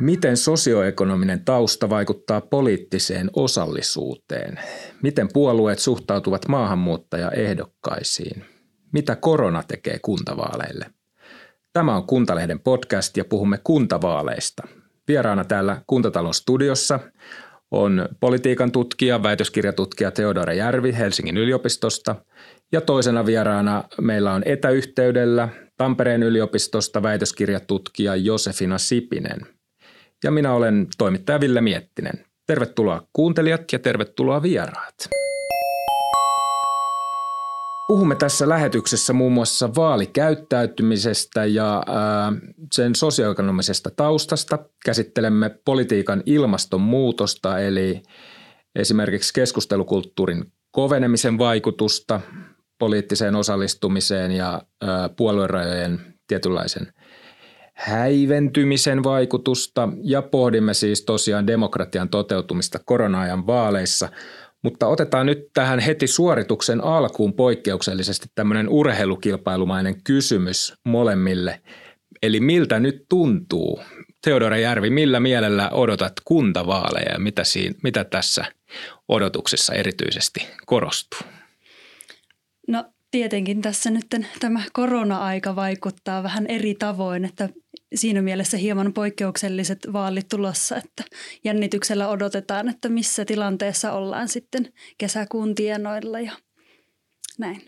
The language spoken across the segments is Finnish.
Miten sosioekonominen tausta vaikuttaa poliittiseen osallisuuteen? Miten puolueet suhtautuvat maahanmuuttajaehdokkaisiin? Mitä korona tekee kuntavaaleille? Tämä on Kuntalehden podcast ja puhumme kuntavaaleista. Vieraana täällä Kuntatalon studiossa on politiikan tutkija, väitöskirjatutkija Teodora Järvi Helsingin yliopistosta ja toisena vieraana meillä on etäyhteydellä Tampereen yliopistosta väitöskirjatutkija Josefina Sipinen – ja minä olen toimittaja Ville Miettinen. Tervetuloa kuuntelijat ja tervetuloa vieraat. Puhumme tässä lähetyksessä muun muassa vaalikäyttäytymisestä ja sen sosioekonomisesta taustasta. Käsittelemme politiikan ilmastonmuutosta eli esimerkiksi keskustelukulttuurin kovenemisen vaikutusta poliittiseen osallistumiseen ja puoluerajojen tietynlaisen häiventymisen vaikutusta ja pohdimme siis tosiaan demokratian toteutumista korona-ajan vaaleissa. Mutta otetaan nyt tähän heti suorituksen alkuun poikkeuksellisesti tämmöinen urheilukilpailumainen kysymys molemmille. Eli miltä nyt tuntuu? Teodora Järvi, millä mielellä odotat kuntavaaleja ja mitä, siinä, mitä tässä odotuksessa erityisesti korostuu? Tietenkin tässä nyt tämä korona-aika vaikuttaa vähän eri tavoin, että siinä mielessä hieman poikkeukselliset vaalit tulossa, että jännityksellä odotetaan, että missä tilanteessa ollaan sitten kesäkuun tienoilla ja näin.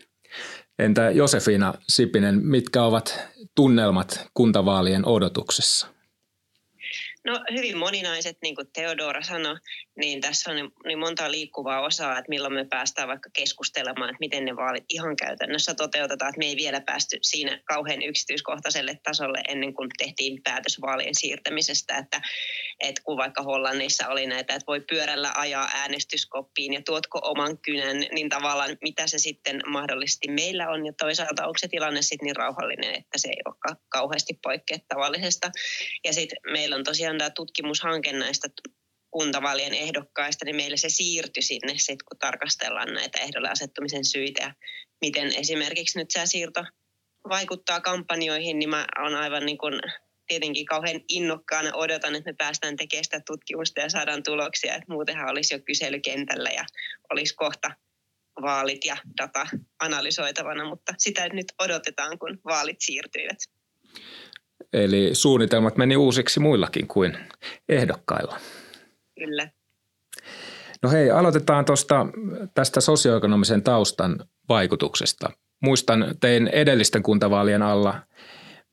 Entä Josefina Sipinen, mitkä ovat tunnelmat kuntavaalien odotuksessa? No hyvin moninaiset, niin kuin Theodora sanoi, niin tässä on niin, niin monta liikkuvaa osaa, että milloin me päästään vaikka keskustelemaan, että miten ne vaalit ihan käytännössä toteutetaan. Että me ei vielä päästy siinä kauhean yksityiskohtaiselle tasolle ennen kuin tehtiin päätös vaalien siirtämisestä. Että, että kun vaikka Hollannissa oli näitä, että voi pyörällä ajaa äänestyskoppiin ja tuotko oman kynän, niin tavallaan mitä se sitten mahdollisesti meillä on. Ja toisaalta onko se tilanne sitten niin rauhallinen, että se ei ole kauheasti poikkea tavallisesta. Ja sitten meillä on tosiaan tämä tutkimushanke näistä kuntavaalien ehdokkaista, niin meillä se siirtyi sinne sitten, kun tarkastellaan näitä ehdolle asettumisen syitä ja miten esimerkiksi nyt tämä siirto vaikuttaa kampanjoihin, niin mä olen aivan niin kuin tietenkin kauhean innokkaana odotan, että me päästään tekemään sitä tutkimusta ja saadaan tuloksia. Että muutenhan olisi jo kyselykentällä ja olisi kohta vaalit ja data analysoitavana, mutta sitä nyt odotetaan, kun vaalit siirtyivät. Eli suunnitelmat meni uusiksi muillakin kuin ehdokkailla. Kyllä. No hei, aloitetaan tuosta tästä sosioekonomisen taustan vaikutuksesta. Muistan tein edellisten kuntavaalien alla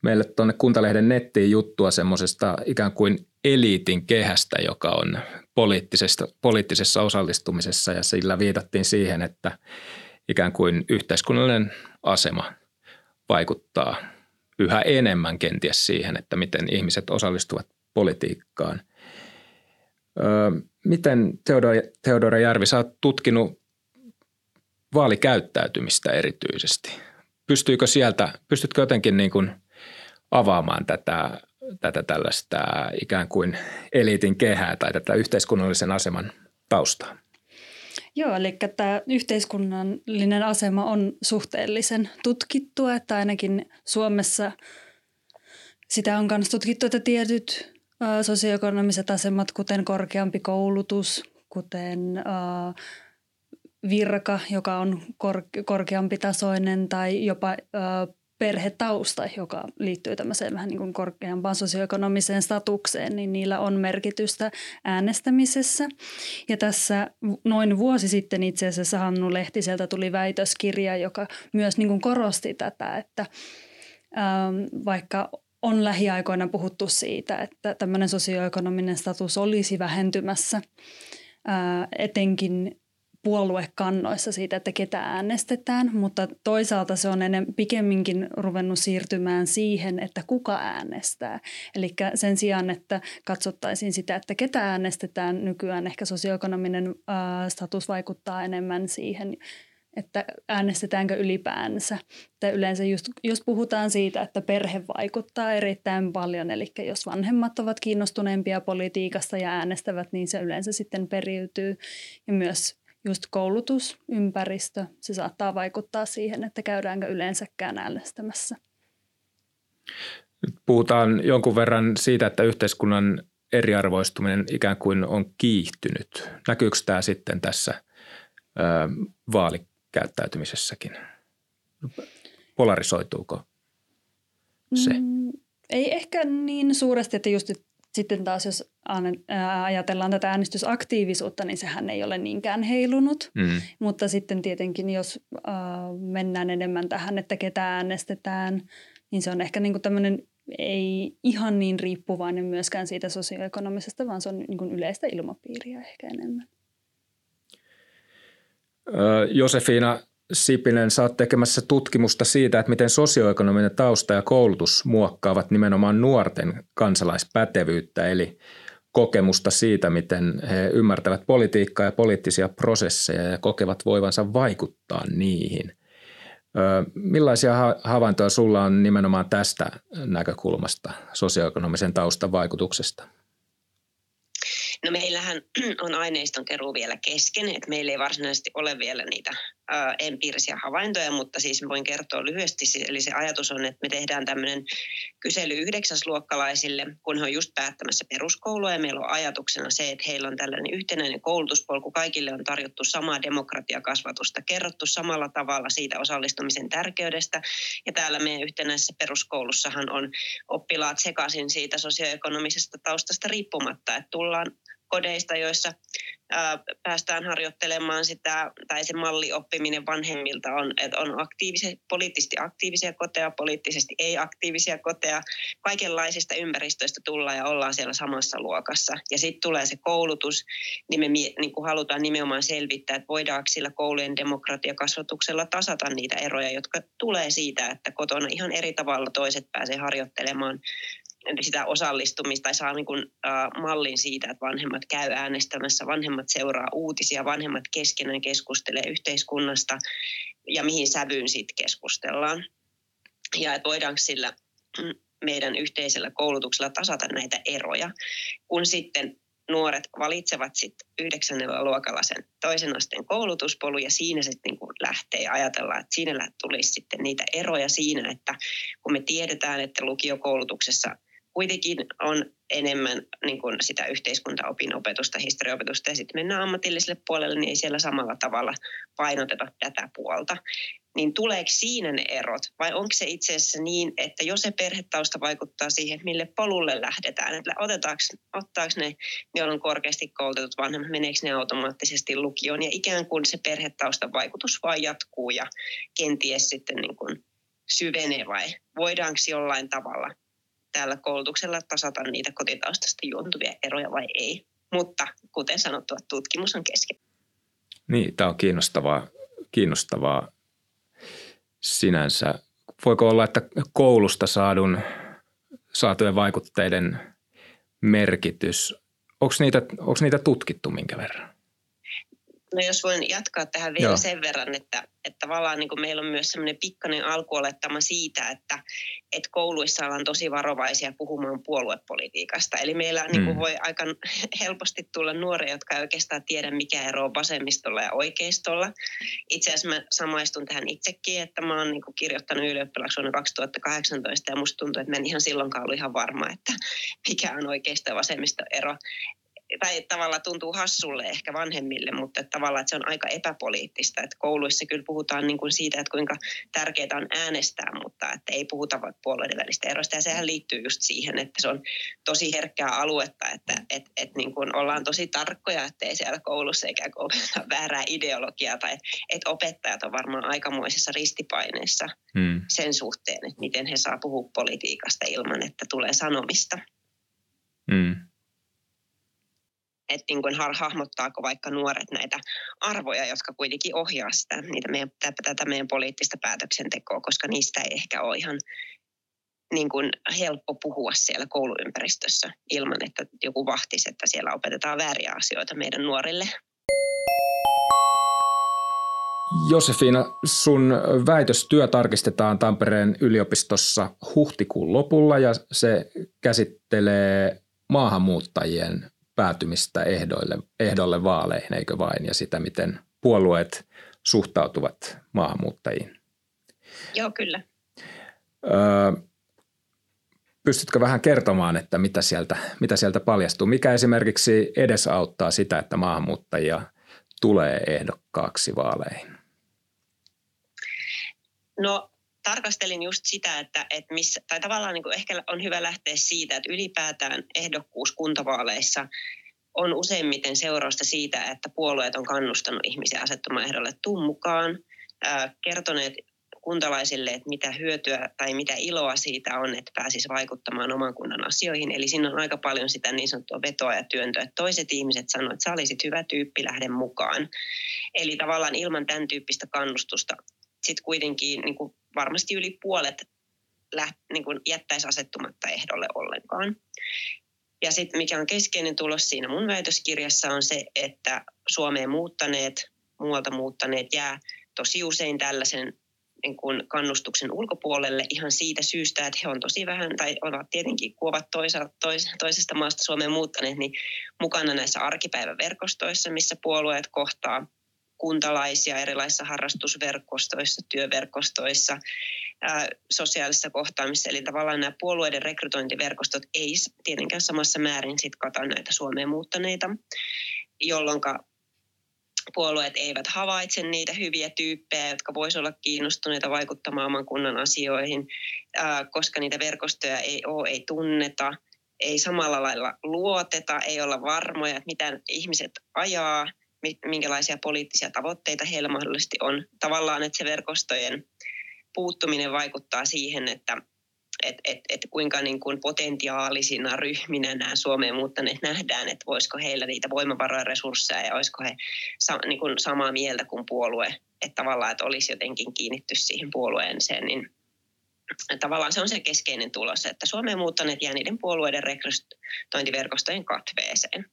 meille tuonne Kuntalehden nettiin juttua semmoisesta ikään kuin eliitin kehästä, joka on poliittisessa, poliittisessa osallistumisessa ja sillä viitattiin siihen, että ikään kuin yhteiskunnallinen asema vaikuttaa yhä enemmän kenties siihen, että miten ihmiset osallistuvat politiikkaan. Miten Teodora, Järvi, sä oot tutkinut vaalikäyttäytymistä erityisesti. Pystyykö sieltä, pystytkö jotenkin niin kuin avaamaan tätä, tätä tällaista ikään kuin eliitin kehää tai tätä yhteiskunnallisen aseman taustaa? Joo, eli tämä yhteiskunnallinen asema on suhteellisen tutkittua, että ainakin Suomessa sitä on myös tutkittu, että tietyt sosioekonomiset asemat, kuten korkeampi koulutus, kuten virka, joka on kor- korkeampi tasoinen tai jopa perhetausta, joka liittyy tämmöiseen vähän niin kuin korkeampaan sosioekonomiseen statukseen, niin niillä on merkitystä äänestämisessä. Ja tässä noin vuosi sitten itse asiassa Hannu Lehtiseltä tuli väitöskirja, joka myös niin kuin korosti tätä, että ähm, vaikka on lähiaikoina puhuttu siitä, että tämmöinen sosioekonominen status olisi vähentymässä, ää, etenkin puoluekannoissa siitä, että ketä äänestetään, mutta toisaalta se on ennen pikemminkin ruvennut siirtymään siihen, että kuka äänestää. Eli sen sijaan, että katsottaisiin sitä, että ketä äänestetään, nykyään ehkä sosioekonominen ää, status vaikuttaa enemmän siihen, että äänestetäänkö ylipäänsä. Tai yleensä just, jos puhutaan siitä, että perhe vaikuttaa erittäin paljon, eli jos vanhemmat ovat kiinnostuneempia politiikasta ja äänestävät, niin se yleensä sitten periytyy. Ja myös just koulutus, ympäristö, se saattaa vaikuttaa siihen, että käydäänkö yleensäkään äänestämässä. puhutaan jonkun verran siitä, että yhteiskunnan eriarvoistuminen ikään kuin on kiihtynyt. Näkyykö tämä sitten tässä ö, vaalikäyttäytymisessäkin? Polarisoituuko se? Mm, ei ehkä niin suuresti, että just sitten taas jos ajatellaan tätä äänestysaktiivisuutta, niin sehän ei ole niinkään heilunut. Mm. Mutta sitten tietenkin, jos äh, mennään enemmän tähän, että ketä äänestetään, niin se on ehkä niin tämmöinen ei ihan niin riippuvainen myöskään siitä sosioekonomisesta, vaan se on niin yleistä ilmapiiriä ehkä enemmän. Josefina Sipinen, sä oot tekemässä tutkimusta siitä, että miten sosioekonominen tausta ja koulutus muokkaavat nimenomaan nuorten kansalaispätevyyttä, eli kokemusta siitä, miten he ymmärtävät politiikkaa ja poliittisia prosesseja ja kokevat voivansa vaikuttaa niihin. Millaisia havaintoja sulla on nimenomaan tästä näkökulmasta sosioekonomisen taustan vaikutuksesta? No meillähän on aineiston keruu vielä kesken, että meillä ei varsinaisesti ole vielä niitä empiirisiä havaintoja, mutta siis voin kertoa lyhyesti. Eli se ajatus on, että me tehdään tämmöinen kysely yhdeksäsluokkalaisille, kun he on just päättämässä peruskoulua ja meillä on ajatuksena se, että heillä on tällainen yhtenäinen koulutuspolku, kaikille on tarjottu samaa demokratiakasvatusta, kerrottu samalla tavalla siitä osallistumisen tärkeydestä. Ja täällä meidän yhtenäisessä peruskoulussahan on oppilaat sekaisin siitä sosioekonomisesta taustasta riippumatta, että tullaan kodeista, joissa päästään harjoittelemaan sitä, tai se mallioppiminen vanhemmilta on, että on aktiivisia, poliittisesti aktiivisia koteja, poliittisesti ei-aktiivisia koteja. Kaikenlaisista ympäristöistä tullaan ja ollaan siellä samassa luokassa. Ja sitten tulee se koulutus, niin me niin kuin halutaan nimenomaan selvittää, että voidaanko sillä koulujen demokratiakasvatuksella tasata niitä eroja, jotka tulee siitä, että kotona ihan eri tavalla toiset pääsee harjoittelemaan sitä osallistumista tai saa niin kuin, uh, mallin siitä, että vanhemmat käy äänestämässä, vanhemmat seuraa uutisia, vanhemmat keskenään keskustelee yhteiskunnasta ja mihin sävyyn sitten keskustellaan. Ja että voidaanko sillä meidän yhteisellä koulutuksella tasata näitä eroja, kun sitten nuoret valitsevat sitten yhdeksännellä luokalla sen toisen asteen koulutuspolun ja siinä sitten niin lähtee ja ajatellaan, että siinä tulisi sitten niitä eroja siinä, että kun me tiedetään, että lukiokoulutuksessa – kuitenkin on enemmän niin kuin sitä yhteiskuntaopinopetusta, historiaopetusta ja sitten mennään ammatilliselle puolelle, niin ei siellä samalla tavalla painoteta tätä puolta. Niin tuleeko siinä ne erot? Vai onko se itse asiassa niin, että jos se perhetausta vaikuttaa siihen, mille polulle lähdetään, että otetaanko, ottaako ne, joilla on korkeasti koulutetut vanhemmat, meneekö ne automaattisesti lukioon? Ja ikään kuin se perhetausta vaikutus vaan jatkuu ja kenties sitten niin kuin syvenee vai voidaanko jollain tavalla tällä koulutuksella tasata niitä kotitaustasta juontuvia eroja vai ei. Mutta kuten sanottu, tutkimus on kesken. Niin, tämä on kiinnostavaa, kiinnostavaa sinänsä. Voiko olla, että koulusta saadun, saatujen vaikutteiden merkitys, onko niitä, onko niitä tutkittu minkä verran? No jos voin jatkaa tähän vielä Joo. sen verran, että, että tavallaan niin kuin meillä on myös semmoinen pikkainen alkuolettama siitä, että, että kouluissa ollaan tosi varovaisia puhumaan puoluepolitiikasta. Eli meillä mm. niin kuin mm. voi aika helposti tulla nuoria, jotka ei oikeastaan tiedä, mikä ero on vasemmistolla ja oikeistolla. Itse asiassa mä samaistun tähän itsekin, että mä oon niin kuin kirjoittanut ylioppilaksi vuonna 2018 ja musta tuntuu, että mä en ihan silloinkaan ollut ihan varma, että mikä on oikeisto ja vasemmisto ero tai tavallaan tuntuu hassulle ehkä vanhemmille, mutta että tavallaan että se on aika epäpoliittista. Että kouluissa kyllä puhutaan niin kuin siitä, että kuinka tärkeää on äänestää, mutta että ei puhuta puolueiden välistä erosta. Ja sehän liittyy just siihen, että se on tosi herkkää aluetta, että et, et niin kuin ollaan tosi tarkkoja, että ei siellä koulussa ikään kuin väärää ideologiaa tai että opettajat on varmaan aikamoisessa ristipaineessa hmm. sen suhteen, että miten he saa puhua politiikasta ilman, että tulee sanomista. Hmm että niin kuin hahmottaako vaikka nuoret näitä arvoja, jotka kuitenkin ohjaa sitä, niitä meidän, tätä meidän poliittista päätöksentekoa, koska niistä ei ehkä ole ihan niin kuin helppo puhua siellä kouluympäristössä ilman, että joku vahtisi, että siellä opetetaan vääriä asioita meidän nuorille. Josefina, sun väitöstyö tarkistetaan Tampereen yliopistossa huhtikuun lopulla ja se käsittelee maahanmuuttajien päätymistä ehdoille, ehdolle vaaleihin, eikö vain, ja sitä, miten puolueet suhtautuvat maahanmuuttajiin. Joo, kyllä. Öö, Pystytkö vähän kertomaan, että mitä sieltä, mitä sieltä paljastuu? Mikä esimerkiksi edesauttaa sitä, että maahanmuuttajia tulee ehdokkaaksi vaaleihin? No tarkastelin just sitä, että, että missä, tai tavallaan niin kuin ehkä on hyvä lähteä siitä, että ylipäätään ehdokkuus kuntavaaleissa on useimmiten seurausta siitä, että puolueet on kannustanut ihmisiä asettumaan ehdolle tuun mukaan, kertoneet kuntalaisille, että mitä hyötyä tai mitä iloa siitä on, että pääsisi vaikuttamaan oman kunnan asioihin. Eli siinä on aika paljon sitä niin sanottua vetoa ja työntöä, että toiset ihmiset sanoivat, että sä olisit hyvä tyyppi, lähden mukaan. Eli tavallaan ilman tämän tyyppistä kannustusta sitten kuitenkin niin kuin varmasti yli puolet läht, niin kuin jättäisi asettumatta ehdolle ollenkaan. Ja sitten mikä on keskeinen tulos siinä mun väitöskirjassa on se, että Suomeen muuttaneet, muualta muuttaneet jää tosi usein tällaisen niin kuin kannustuksen ulkopuolelle ihan siitä syystä, että he on tosi vähän, tai ovat tietenkin, kun ovat toisa, tois, toisesta maasta Suomeen muuttaneet, niin mukana näissä arkipäiväverkostoissa, missä puolueet kohtaa kuntalaisia erilaisissa harrastusverkostoissa, työverkostoissa, ää, sosiaalisissa kohtaamissa. Eli tavallaan nämä puolueiden rekrytointiverkostot ei tietenkään samassa määrin sit kata näitä Suomeen muuttaneita, jolloin puolueet eivät havaitse niitä hyviä tyyppejä, jotka voisivat olla kiinnostuneita vaikuttamaan oman kunnan asioihin, koska niitä verkostoja ei ole, ei tunneta, ei samalla lailla luoteta, ei olla varmoja, että mitä ihmiset ajaa, minkälaisia poliittisia tavoitteita heillä mahdollisesti on. Tavallaan, että se verkostojen puuttuminen vaikuttaa siihen, että että et, et kuinka niin kuin potentiaalisina ryhminä nämä Suomeen muuttaneet nähdään, että voisiko heillä niitä voimavaroja, resursseja ja olisiko he sa, niin kuin samaa mieltä kuin puolue, että tavallaan, että olisi jotenkin kiinnitty siihen puolueeseen, niin tavallaan se on se keskeinen tulos, että Suomeen muuttaneet jää niiden puolueiden rekrytointiverkostojen katveeseen.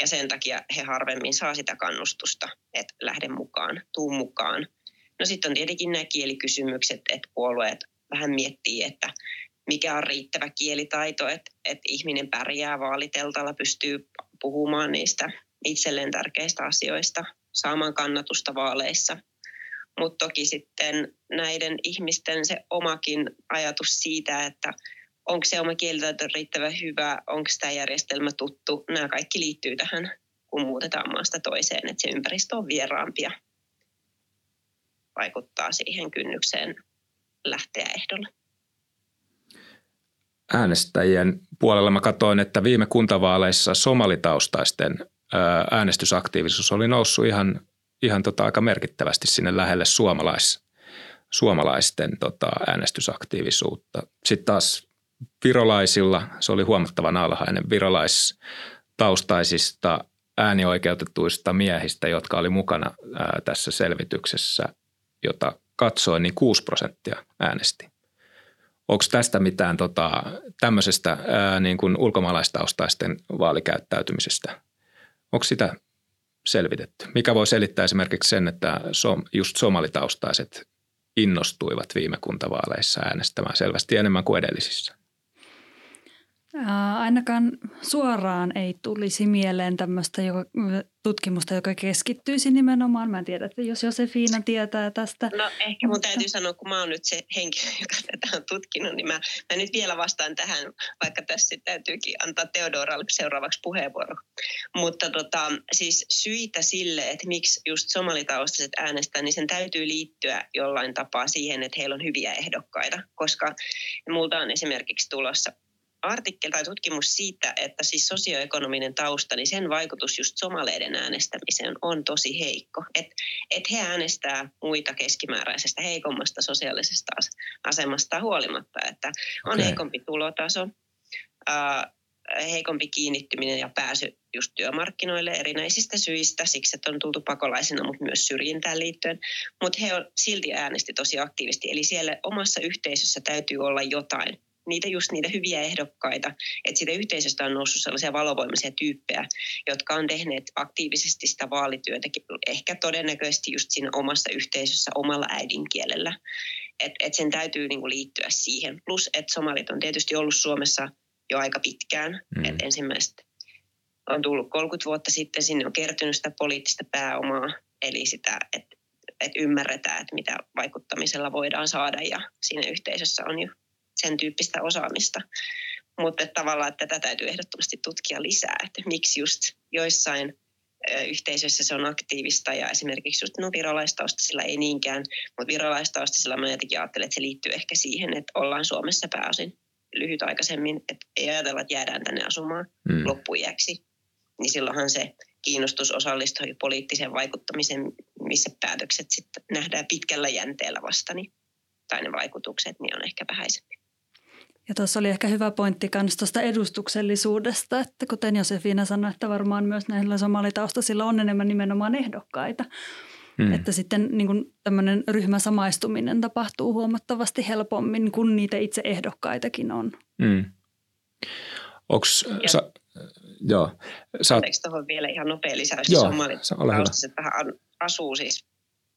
Ja sen takia he harvemmin saa sitä kannustusta, että lähde mukaan, tuu mukaan. No sitten on tietenkin nämä kielikysymykset, että puolueet vähän miettii, että mikä on riittävä kielitaito, että, että ihminen pärjää vaaliteltalla, pystyy puhumaan niistä itselleen tärkeistä asioista, saamaan kannatusta vaaleissa. Mutta toki sitten näiden ihmisten se omakin ajatus siitä, että onko se oma kielitaito riittävän hyvä, onko tämä järjestelmä tuttu, nämä kaikki liittyy tähän, kun muutetaan maasta toiseen, että se ympäristö on vieraampia vaikuttaa siihen kynnykseen lähteä ehdolle. Äänestäjien puolella mä katsoin, että viime kuntavaaleissa somalitaustaisten äänestysaktiivisuus oli noussut ihan, ihan tota aika merkittävästi sinne lähelle suomalais, suomalaisten tota äänestysaktiivisuutta. Sitten taas virolaisilla se oli huomattavan alhainen virolaistaustaisista äänioikeutetuista miehistä, jotka oli mukana ää, tässä selvityksessä, jota katsoin, niin 6 prosenttia äänesti. Onko tästä mitään tota, tämmöisestä ää, niin kuin ulkomaalaistaustaisten vaalikäyttäytymisestä? Onko sitä selvitetty? Mikä voi selittää esimerkiksi sen, että som, just somalitaustaiset innostuivat viime kuntavaaleissa äänestämään selvästi enemmän kuin edellisissä? Ainakaan suoraan ei tulisi mieleen tämmöistä joka, tutkimusta, joka keskittyisi nimenomaan. Mä en tiedä, että jos Josefina tietää tästä. No ehkä mun täytyy sanoa, kun mä oon nyt se henkilö, joka tätä on tutkinut, niin mä, mä nyt vielä vastaan tähän, vaikka tässä täytyykin antaa Teodoralle seuraavaksi puheenvuoro. Mutta tota, siis syitä sille, että miksi just somalitaustaiset äänestää, niin sen täytyy liittyä jollain tapaa siihen, että heillä on hyviä ehdokkaita. Koska multa on esimerkiksi tulossa artikkeli tai tutkimus siitä, että siis sosioekonominen tausta, niin sen vaikutus just somaleiden äänestämiseen on tosi heikko. Että et he äänestää muita keskimääräisestä heikommasta sosiaalisesta asemasta huolimatta, että on okay. heikompi tulotaso, äh, heikompi kiinnittyminen ja pääsy just työmarkkinoille erinäisistä syistä, siksi että on tultu pakolaisena, mutta myös syrjintään liittyen. Mutta he on silti äänesti tosi aktiivisesti, eli siellä omassa yhteisössä täytyy olla jotain, niitä just niitä hyviä ehdokkaita, että siitä yhteisöstä on noussut sellaisia valovoimaisia tyyppejä, jotka on tehneet aktiivisesti sitä vaalityötä, ehkä todennäköisesti just siinä omassa yhteisössä omalla äidinkielellä. Että et sen täytyy niinku liittyä siihen. Plus, että somalit on tietysti ollut Suomessa jo aika pitkään, mm. että ensimmäistä on tullut 30 vuotta sitten, sinne on kertynyt sitä poliittista pääomaa, eli sitä, että että ymmärretään, että mitä vaikuttamisella voidaan saada ja siinä yhteisössä on jo sen tyyppistä osaamista. Mutta tavallaan että tätä täytyy ehdottomasti tutkia lisää, että miksi just joissain yhteisöissä se on aktiivista ja esimerkiksi just no virolaistaustaisilla ei niinkään, mutta virolaistaustaisilla mä jotenkin ajattelen, että se liittyy ehkä siihen, että ollaan Suomessa pääosin lyhytaikaisemmin, että ei ajatella, että jäädään tänne asumaan mm. loppuiäksi, niin silloinhan se kiinnostus osallistua poliittiseen vaikuttamiseen, missä päätökset sitten nähdään pitkällä jänteellä vasta, niin, tai ne vaikutukset, niin on ehkä vähäisempi. Ja tuossa oli ehkä hyvä pointti myös tuosta edustuksellisuudesta, että kuten Josefina sanoi, että varmaan myös näillä somalitaustaisilla on enemmän nimenomaan ehdokkaita. Hmm. Että sitten niin kuin tämmöinen ryhmäsamaistuminen tapahtuu huomattavasti helpommin, kun niitä itse ehdokkaitakin on. Hmm. Onks, ja, sa, joo. Sä, Anteeksi tuohon vielä ihan nopea lisäys. Joo, Somalitaustaiset vähän asuu siis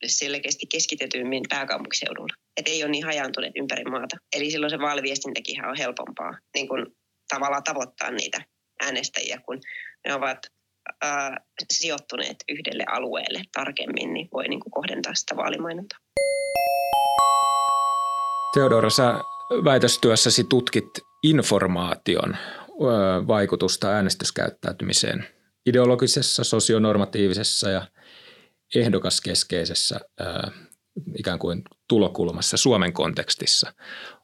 selkeästi keskitetymmin pääkaupunkiseudulla. Et ei ole niin hajaantuneet ympäri maata. Eli silloin se vaaliviestintäkin on helpompaa niin kun tavallaan tavoittaa niitä äänestäjiä, kun ne ovat äh, sijoittuneet yhdelle alueelle tarkemmin, niin voi niin kuin kohdentaa sitä vaalimainontaa. Teodora, sä väitöstyössäsi tutkit informaation vaikutusta äänestyskäyttäytymiseen ideologisessa, sosionormatiivisessa ja ehdokaskeskeisessä ikään kuin tulokulmassa Suomen kontekstissa.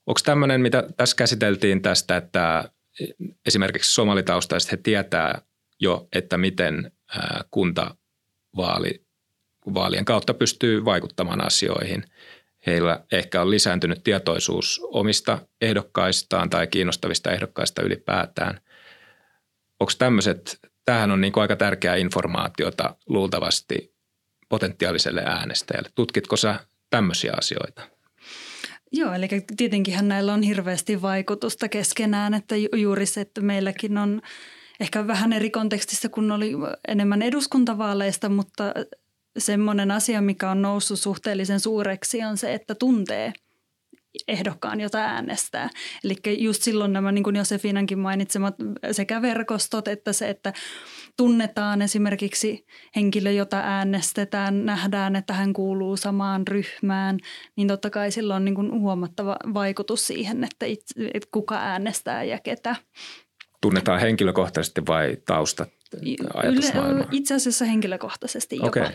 Onko tämmöinen, mitä tässä käsiteltiin tästä, että esimerkiksi somalitaustaiset he tietää jo, että miten kuntavaali, vaalien kautta pystyy vaikuttamaan asioihin. Heillä ehkä on lisääntynyt tietoisuus omista ehdokkaistaan tai kiinnostavista ehdokkaista ylipäätään. Onko tämmöiset, tämähän on niin aika tärkeää informaatiota luultavasti potentiaaliselle äänestäjälle. Tutkitko sä tämmöisiä asioita? Joo, eli tietenkin näillä on hirveästi vaikutusta keskenään, että juuri se, että meilläkin on ehkä vähän eri kontekstissa kuin oli enemmän eduskuntavaaleista, mutta semmoinen asia, mikä on noussut suhteellisen suureksi on se, että tuntee ehdokkaan, jota äänestää. Eli just silloin nämä, niin kuin Josefinankin mainitsemat, sekä verkostot että se, että tunnetaan esimerkiksi henkilö, jota äänestetään, nähdään, että hän kuuluu samaan ryhmään, niin totta kai sillä on niin kuin huomattava vaikutus siihen, että, itse, että kuka äänestää ja ketä. Tunnetaan henkilökohtaisesti vai taustat? Itse asiassa henkilökohtaisesti jopa. Okay.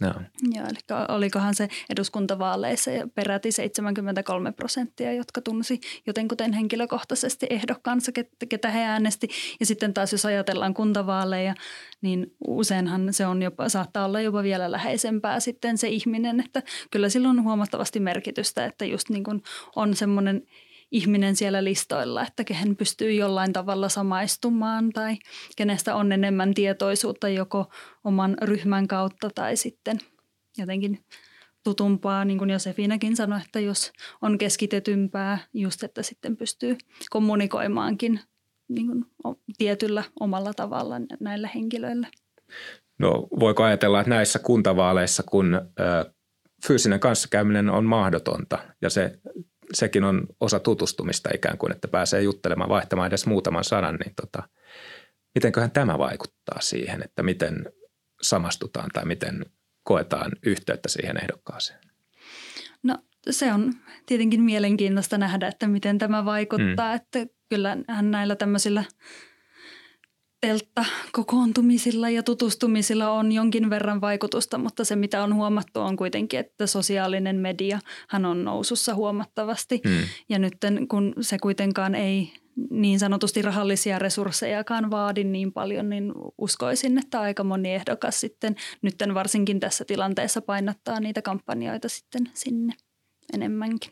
No. Joo, eli olikohan se eduskuntavaaleissa peräti 73 prosenttia, jotka tunsi jotenkuten henkilökohtaisesti ehdokkaansa, ketä he äänesti. Ja sitten taas jos ajatellaan kuntavaaleja, niin useinhan se on jopa, saattaa olla jopa vielä läheisempää sitten se ihminen, että kyllä sillä on huomattavasti merkitystä, että just niin kuin on semmoinen – ihminen siellä listoilla, että kehen pystyy jollain tavalla samaistumaan tai kenestä on enemmän tietoisuutta joko oman ryhmän kautta tai sitten jotenkin tutumpaa, niin kuin Josefinakin sanoi, että jos on keskitetympää, just että sitten pystyy kommunikoimaankin niin kuin tietyllä omalla tavalla näillä henkilöillä. No voiko ajatella, että näissä kuntavaaleissa, kun ö, fyysinen kanssakäyminen on mahdotonta ja se sekin on osa tutustumista ikään kuin, että pääsee juttelemaan, vaihtamaan edes muutaman sanan, niin tota, mitenköhän tämä vaikuttaa siihen, että miten samastutaan tai miten koetaan yhteyttä siihen ehdokkaaseen? No se on tietenkin mielenkiintoista nähdä, että miten tämä vaikuttaa, mm. että kyllähän näillä tämmöisillä – teltta kokoontumisilla ja tutustumisilla on jonkin verran vaikutusta, mutta se mitä on huomattu on kuitenkin, että sosiaalinen media hän on nousussa huomattavasti. Hmm. Ja nyt kun se kuitenkaan ei niin sanotusti rahallisia resurssejakaan vaadi niin paljon, niin uskoisin, että aika moni ehdokas sitten nyt varsinkin tässä tilanteessa painottaa niitä kampanjoita sitten sinne enemmänkin.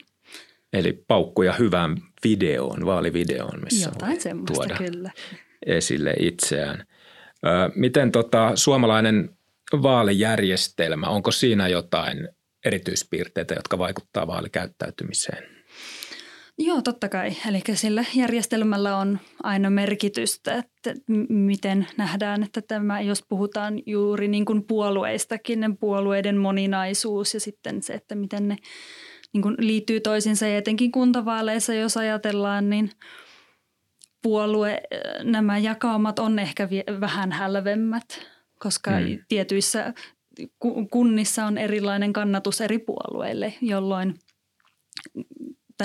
Eli paukkuja hyvään videoon, vaalivideoon, missä Jotain semmoista tuoda kyllä esille itseään. Miten tota, suomalainen vaalijärjestelmä, onko siinä jotain erityispiirteitä, jotka vaikuttaa vaalikäyttäytymiseen? Joo, totta kai. Eli sillä järjestelmällä on aina merkitystä, että miten nähdään, että tämä, jos puhutaan juuri niin kuin puolueistakin, ne puolueiden moninaisuus ja sitten se, että miten ne niin kuin liittyy toisiinsa ja etenkin kuntavaaleissa, jos ajatellaan, niin – puolue, nämä jakaumat on ehkä vähän hälvemmät, koska mm. tietyissä kunnissa on erilainen kannatus eri puolueille, jolloin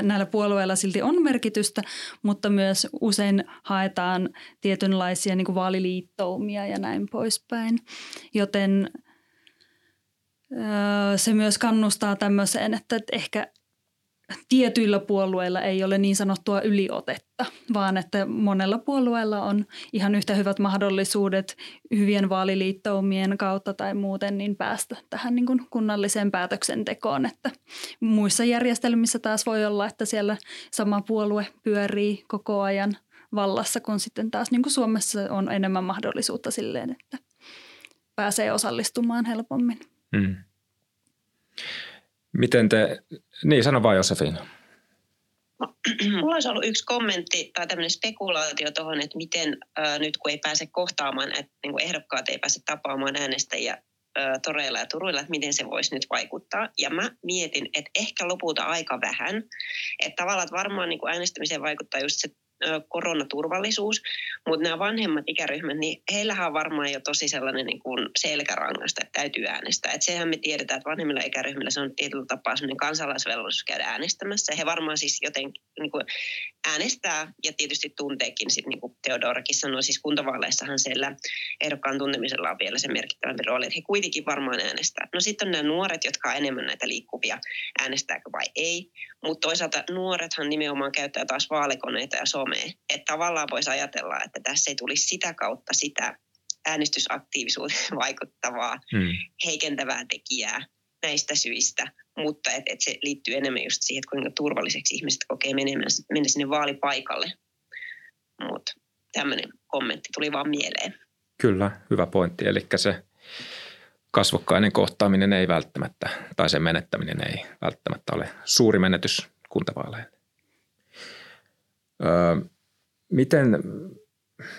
näillä puolueilla silti on merkitystä, mutta myös usein haetaan tietynlaisia niin kuin vaaliliittoumia ja näin poispäin. Joten se myös kannustaa tämmöiseen, että ehkä tietyillä puolueilla ei ole niin sanottua yliotetta, vaan että monella puolueella on ihan yhtä hyvät mahdollisuudet hyvien vaaliliittoumien kautta tai muuten niin päästä tähän niin kuin kunnalliseen päätöksentekoon. Että muissa järjestelmissä taas voi olla, että siellä sama puolue pyörii koko ajan vallassa, kun sitten taas niin kuin Suomessa on enemmän mahdollisuutta silleen, että pääsee osallistumaan helpommin. Hmm. Miten te, niin sano vaan Josefina. Mulla olisi ollut yksi kommentti tai tämmöinen spekulaatio tuohon, että miten äh, nyt kun ei pääse kohtaamaan, että niin kuin ehdokkaat ei pääse tapaamaan äänestäjiä äh, toreilla ja turuilla, että miten se voisi nyt vaikuttaa. Ja mä mietin, että ehkä lopulta aika vähän. Että tavallaan että varmaan niin kuin äänestämiseen vaikuttaa just se koronaturvallisuus, mutta nämä vanhemmat ikäryhmät, niin heillähän on varmaan jo tosi sellainen niin kuin selkärangasta, että täytyy äänestää. Et sehän me tiedetään, että vanhemmilla ikäryhmillä se on tietyllä tapaa sellainen kansalaisvelvollisuus käydä äänestämässä. He varmaan siis jotenkin niin kuin äänestää ja tietysti tunteekin, sit, niin kuin Teodorakin sanoi, siis kuntavaaleissahan siellä ehdokkaan tuntemisella on vielä se merkittävämpi rooli, että he kuitenkin varmaan äänestää. No sitten on nämä nuoret, jotka on enemmän näitä liikkuvia, äänestääkö vai ei. Mutta toisaalta nuorethan nimenomaan käyttää taas vaalikoneita ja somea. Että tavallaan voisi ajatella, että tässä ei tulisi sitä kautta sitä äänestysaktiivisuuteen vaikuttavaa, hmm. heikentävää tekijää näistä syistä, mutta et, et se liittyy enemmän just siihen, että kuinka turvalliseksi ihmiset kokee menemään, mennä sinne vaalipaikalle. Mutta tämmöinen kommentti tuli vaan mieleen. Kyllä, hyvä pointti. Eli se kasvokkainen kohtaaminen ei välttämättä, tai sen menettäminen ei välttämättä ole suuri menetys kuntavaaleille. Öö, miten,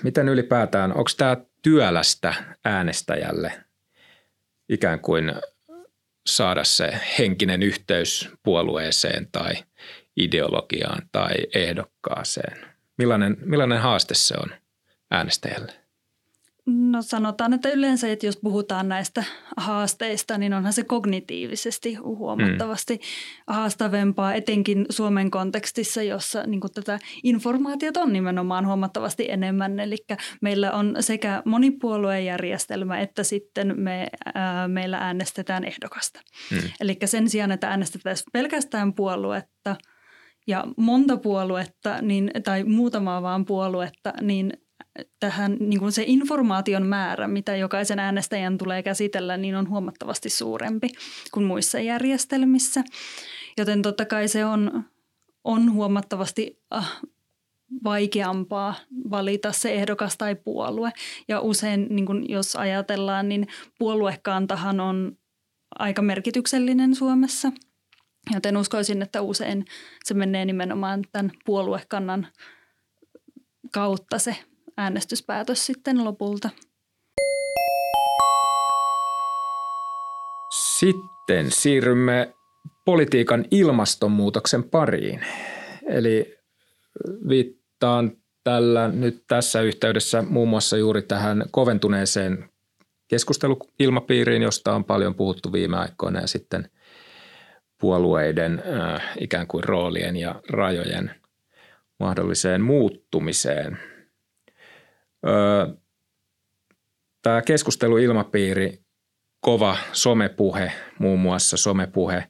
miten ylipäätään, onko tämä työlästä äänestäjälle ikään kuin saada se henkinen yhteys puolueeseen tai ideologiaan tai ehdokkaaseen? Millainen, millainen haaste se on äänestäjälle? No sanotaan, että yleensä, että jos puhutaan näistä haasteista, niin onhan se kognitiivisesti huomattavasti mm. haastavempaa, etenkin Suomen kontekstissa, jossa niin tätä informaatiota on nimenomaan huomattavasti enemmän. Eli meillä on sekä monipuoluejärjestelmä, että sitten me, ää, meillä äänestetään ehdokasta. Mm. Eli sen sijaan, että äänestetään pelkästään puoluetta ja monta puoluetta niin, tai muutamaa vaan puoluetta, niin tähän niin kuin se informaation määrä, mitä jokaisen äänestäjän tulee käsitellä, niin on huomattavasti suurempi kuin muissa järjestelmissä. Joten totta kai se on, on huomattavasti äh, vaikeampaa valita se ehdokas tai puolue. Ja usein, niin kuin jos ajatellaan, niin puoluekantahan on aika merkityksellinen Suomessa. Joten uskoisin, että usein se menee nimenomaan tämän puoluekannan kautta se äänestyspäätös sitten lopulta. Sitten siirrymme politiikan ilmastonmuutoksen pariin. Eli viittaan tällä nyt tässä yhteydessä muun muassa juuri tähän koventuneeseen keskusteluilmapiiriin, josta on paljon puhuttu viime aikoina ja sitten puolueiden äh, ikään kuin roolien ja rajojen mahdolliseen muuttumiseen – Tämä keskusteluilmapiiri, kova somepuhe, muun muassa somepuhe,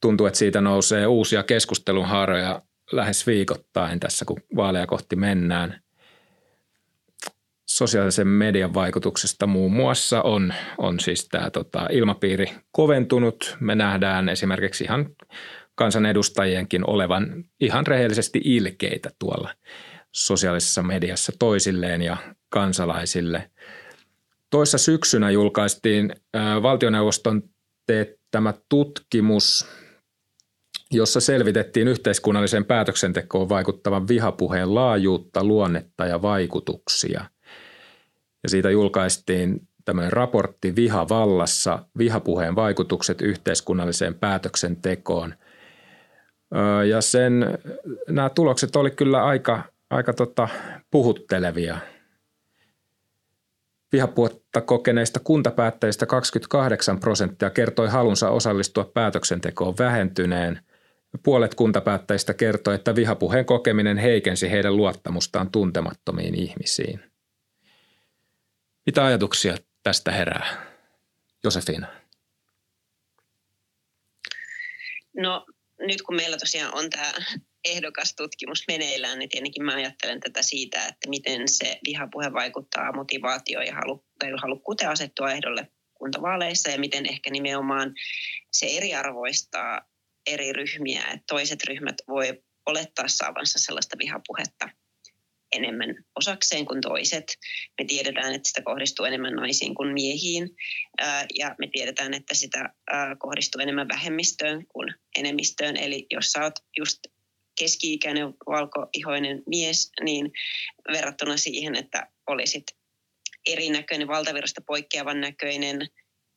tuntuu, että siitä nousee uusia keskustelun haaroja lähes viikoittain tässä, kun vaaleja kohti mennään. Sosiaalisen median vaikutuksesta muun muassa on, on siis tämä tota, ilmapiiri koventunut. Me nähdään esimerkiksi ihan kansanedustajienkin olevan ihan rehellisesti ilkeitä tuolla – sosiaalisessa mediassa toisilleen ja kansalaisille. Toissa syksynä julkaistiin valtioneuvoston teettämä tutkimus, jossa selvitettiin yhteiskunnalliseen päätöksentekoon vaikuttavan vihapuheen laajuutta, luonnetta ja vaikutuksia. Ja siitä julkaistiin tämmöinen raportti Viha vallassa, vihapuheen vaikutukset yhteiskunnalliseen päätöksentekoon. Ja sen, nämä tulokset oli kyllä aika, aika tota, puhuttelevia. Vihapuotta kokeneista kuntapäättäjistä 28 prosenttia kertoi halunsa osallistua päätöksentekoon vähentyneen Puolet kuntapäättäjistä kertoi, että vihapuheen kokeminen heikensi heidän luottamustaan tuntemattomiin ihmisiin. Mitä ajatuksia tästä herää? Josefina. No nyt kun meillä tosiaan on tämä ehdokastutkimus meneillään, niin tietenkin mä ajattelen tätä siitä, että miten se vihapuhe vaikuttaa motivaatioon ja halu, halukkuuteen asettua ehdolle kuntavaaleissa ja miten ehkä nimenomaan se eriarvoistaa eri ryhmiä, että toiset ryhmät voi olettaa saavansa sellaista vihapuhetta enemmän osakseen kuin toiset. Me tiedetään, että sitä kohdistuu enemmän naisiin kuin miehiin ja me tiedetään, että sitä kohdistuu enemmän vähemmistöön kuin enemmistöön. Eli jos sä oot just keski-ikäinen valkoihoinen mies, niin verrattuna siihen, että olisit erinäköinen, valtavirrasta poikkeavan näköinen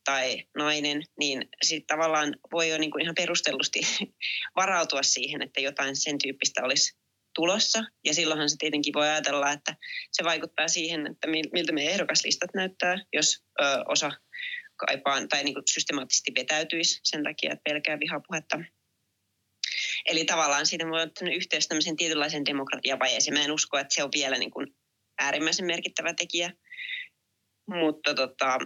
tai nainen, niin sitten tavallaan voi jo niin kuin ihan perustellusti varautua siihen, että jotain sen tyyppistä olisi tulossa. Ja silloinhan se tietenkin voi ajatella, että se vaikuttaa siihen, että miltä meidän ehdokaslistat näyttää, jos ö, osa kaipaan tai niin systemaattisesti vetäytyisi sen takia, että pelkää vihapuhetta. Eli tavallaan siitä voi olla yhteys tämmöisen tietynlaisen demokratiavajeeseen. Mä en usko, että se on vielä niin kuin äärimmäisen merkittävä tekijä, mutta tota,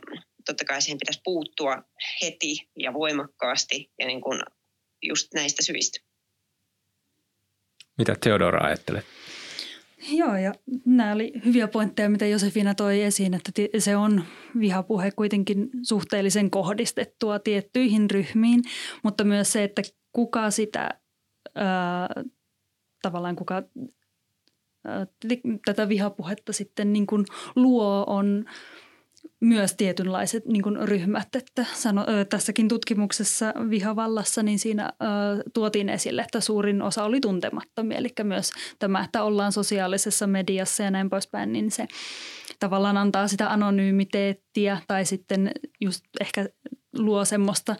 totta kai siihen pitäisi puuttua heti ja voimakkaasti ja niin kuin just näistä syistä. Mitä Theodora ajattelet? Joo, ja nämä oli hyviä pointteja, mitä Josefina toi esiin, että se on vihapuhe kuitenkin suhteellisen kohdistettua tiettyihin ryhmiin, mutta myös se, että kuka sitä tavallaan kuka tätä vihapuhetta sitten niin kuin luo on myös tietynlaiset niin kuin ryhmät. Että sano, tässäkin tutkimuksessa vihavallassa niin siinä tuotiin esille, että suurin osa oli tuntemattomia. Eli myös tämä, että ollaan sosiaalisessa mediassa ja näin poispäin, niin se tavallaan antaa sitä anonyymiteettiä tai sitten just ehkä luo semmoista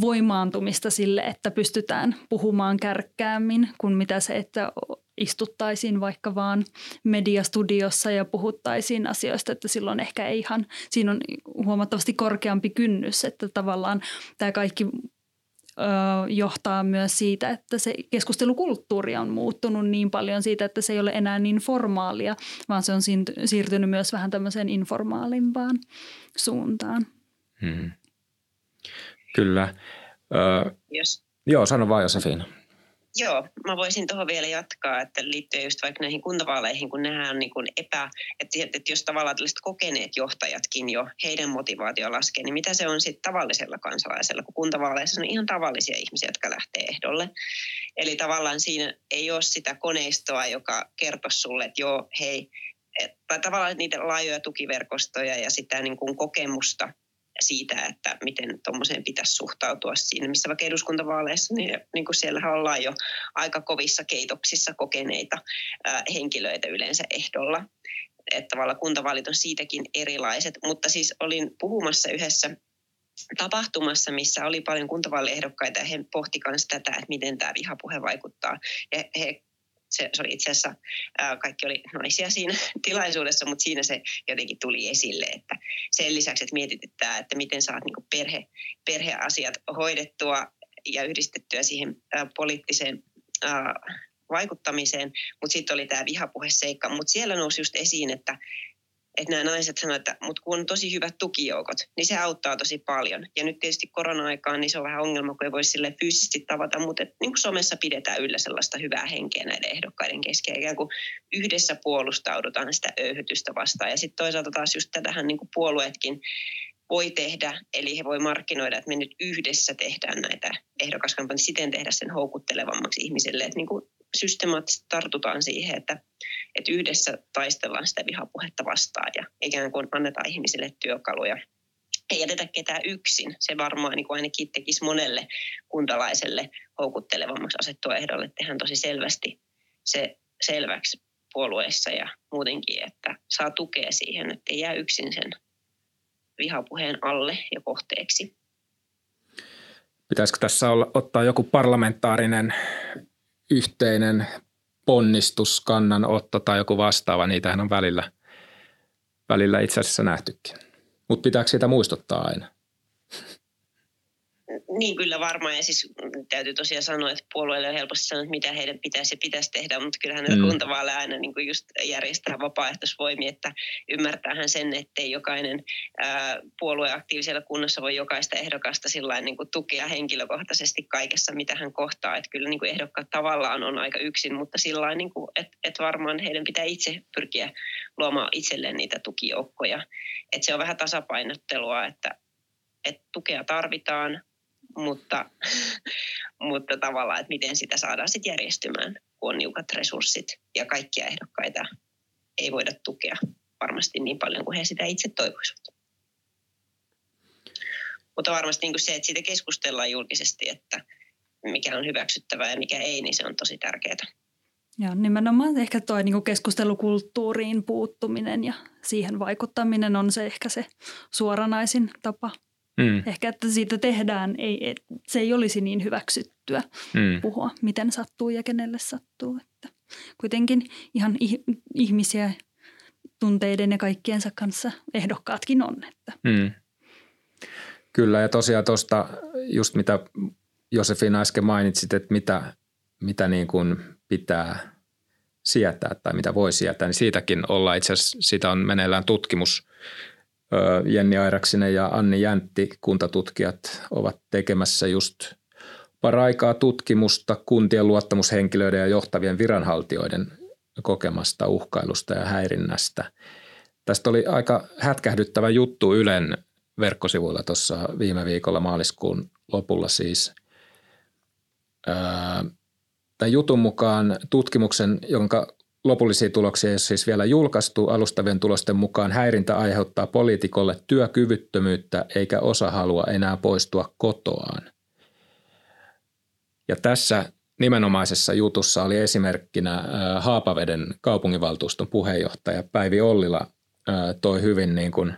voimaantumista sille, että pystytään puhumaan kärkkäämmin kuin mitä se, että istuttaisiin vaikka vaan mediastudiossa ja puhuttaisiin asioista, että silloin ehkä ei ihan, siinä on huomattavasti korkeampi kynnys, että tavallaan tämä kaikki johtaa myös siitä, että se keskustelukulttuuri on muuttunut niin paljon siitä, että se ei ole enää niin formaalia, vaan se on siirtynyt myös vähän tämmöiseen informaalimpaan suuntaan. Hmm. Kyllä. Ö, yes. Joo, sano vaan Josefina. Joo, mä voisin tuohon vielä jatkaa, että liittyen just vaikka näihin kuntavaaleihin, kun nähdään niin kuin epä, että, että jos tavallaan tällaiset kokeneet johtajatkin jo, heidän motivaatio laskee, niin mitä se on sitten tavallisella kansalaisella, kun kuntavaaleissa on ihan tavallisia ihmisiä, jotka lähtee ehdolle. Eli tavallaan siinä ei ole sitä koneistoa, joka kertoo sulle, että joo, hei, tai tavallaan niitä laajoja tukiverkostoja ja sitä niin kuin kokemusta, siitä, että miten tuommoiseen pitäisi suhtautua siinä, missä vaikka eduskuntavaaleissa, niin, niin kuin siellä ollaan jo aika kovissa keitoksissa kokeneita ää, henkilöitä yleensä ehdolla. Että tavallaan kuntavaalit on siitäkin erilaiset, mutta siis olin puhumassa yhdessä tapahtumassa, missä oli paljon kuntavaaliehdokkaita ja he pohtivat tätä, että miten tämä vihapuhe vaikuttaa. Ja he se, se oli itse asiassa, ää, kaikki oli naisia siinä tilaisuudessa, mutta siinä se jotenkin tuli esille, että sen lisäksi, että mietityttää, että miten saat niin perhe, perheasiat hoidettua ja yhdistettyä siihen ää, poliittiseen ää, vaikuttamiseen, mutta sitten oli tämä vihapuheseikka, mutta siellä nousi just esiin, että että nämä naiset sanoivat, että mut kun on tosi hyvät tukijoukot, niin se auttaa tosi paljon. Ja nyt tietysti korona-aikaan niin se on vähän ongelma, kun ei voi sille fyysisesti tavata, mutta et, niin somessa pidetään yllä sellaista hyvää henkeä näiden ehdokkaiden kesken. Ikään kuin yhdessä puolustaudutaan sitä öyhytystä vastaan. Ja sitten toisaalta taas just tätähän niin kuin puolueetkin voi tehdä, eli he voi markkinoida, että me nyt yhdessä tehdään näitä ehdokaskampanjoita, siten tehdä sen houkuttelevammaksi ihmiselle, että niin kuin systemaattisesti tartutaan siihen, että, että yhdessä taistellaan sitä vihapuhetta vastaan ja ikään kuin annetaan ihmisille työkaluja. Ei jätetä ketään yksin. Se varmaan niin kuin ainakin tekisi monelle kuntalaiselle houkuttelevammaksi asettua ehdolle. Tehdään tosi selvästi se selväksi puolueissa ja muutenkin, että saa tukea siihen, että ei jää yksin sen vihapuheen alle ja kohteeksi. Pitäisikö tässä olla, ottaa joku parlamentaarinen yhteinen ponnistus, kannanotto tai joku vastaava, niitähän on välillä, välillä itse asiassa nähtykin. Mutta pitääkö sitä muistuttaa aina? Niin kyllä varmaan, ja siis täytyy tosiaan sanoa, että puolueille on helposti sanoa, että mitä heidän pitäisi ja pitäisi tehdä, mutta kyllähän mm. kuntavaaleja aina niin kuin just järjestää vapaaehtoisvoimia, että ymmärtäähän sen, ettei jokainen ää, puolue aktiivisella kunnassa voi jokaista ehdokasta sillä niin kuin tukea henkilökohtaisesti kaikessa, mitä hän kohtaa, että kyllä niin kuin ehdokkaat tavallaan on aika yksin, mutta sillä niin kuin, että, että varmaan heidän pitää itse pyrkiä luomaan itselleen niitä tukijoukkoja, että se on vähän tasapainottelua, että, että tukea tarvitaan, mutta, mutta tavallaan, että miten sitä saadaan sitten järjestymään, kun on niukat resurssit ja kaikkia ehdokkaita ei voida tukea varmasti niin paljon kuin he sitä itse toivoisivat. Mutta varmasti niin kuin se, että siitä keskustellaan julkisesti, että mikä on hyväksyttävää ja mikä ei, niin se on tosi tärkeää. Ja nimenomaan ehkä tuo niin keskustelukulttuuriin puuttuminen ja siihen vaikuttaminen on se ehkä se suoranaisin tapa Mm. Ehkä, että siitä tehdään, ei, et, se ei olisi niin hyväksyttyä mm. puhua, miten sattuu ja kenelle sattuu. Että kuitenkin ihan ihmisiä tunteiden ja kaikkiensa kanssa ehdokkaatkin on. Että. Mm. Kyllä ja tosiaan tuosta just mitä Josefina äsken mainitsit, että mitä, mitä niin kuin pitää sietää tai mitä voi sietää, niin siitäkin ollaan itse asiassa, siitä on meneillään tutkimus Jenni Airaksinen ja Anni Jäntti, kuntatutkijat, ovat tekemässä just paraikaa tutkimusta kuntien luottamushenkilöiden ja johtavien viranhaltijoiden kokemasta uhkailusta ja häirinnästä. Tästä oli aika hätkähdyttävä juttu Ylen verkkosivuilla tuossa viime viikolla maaliskuun lopulla siis. Tämän jutun mukaan tutkimuksen, jonka Lopullisia tuloksia ei ole siis vielä julkaistu. Alustavien tulosten mukaan häirintä aiheuttaa poliitikolle työkyvyttömyyttä eikä osa halua enää poistua kotoaan. Ja tässä nimenomaisessa jutussa oli esimerkkinä Haapaveden kaupunginvaltuuston puheenjohtaja Päivi Ollila toi hyvin niin kuin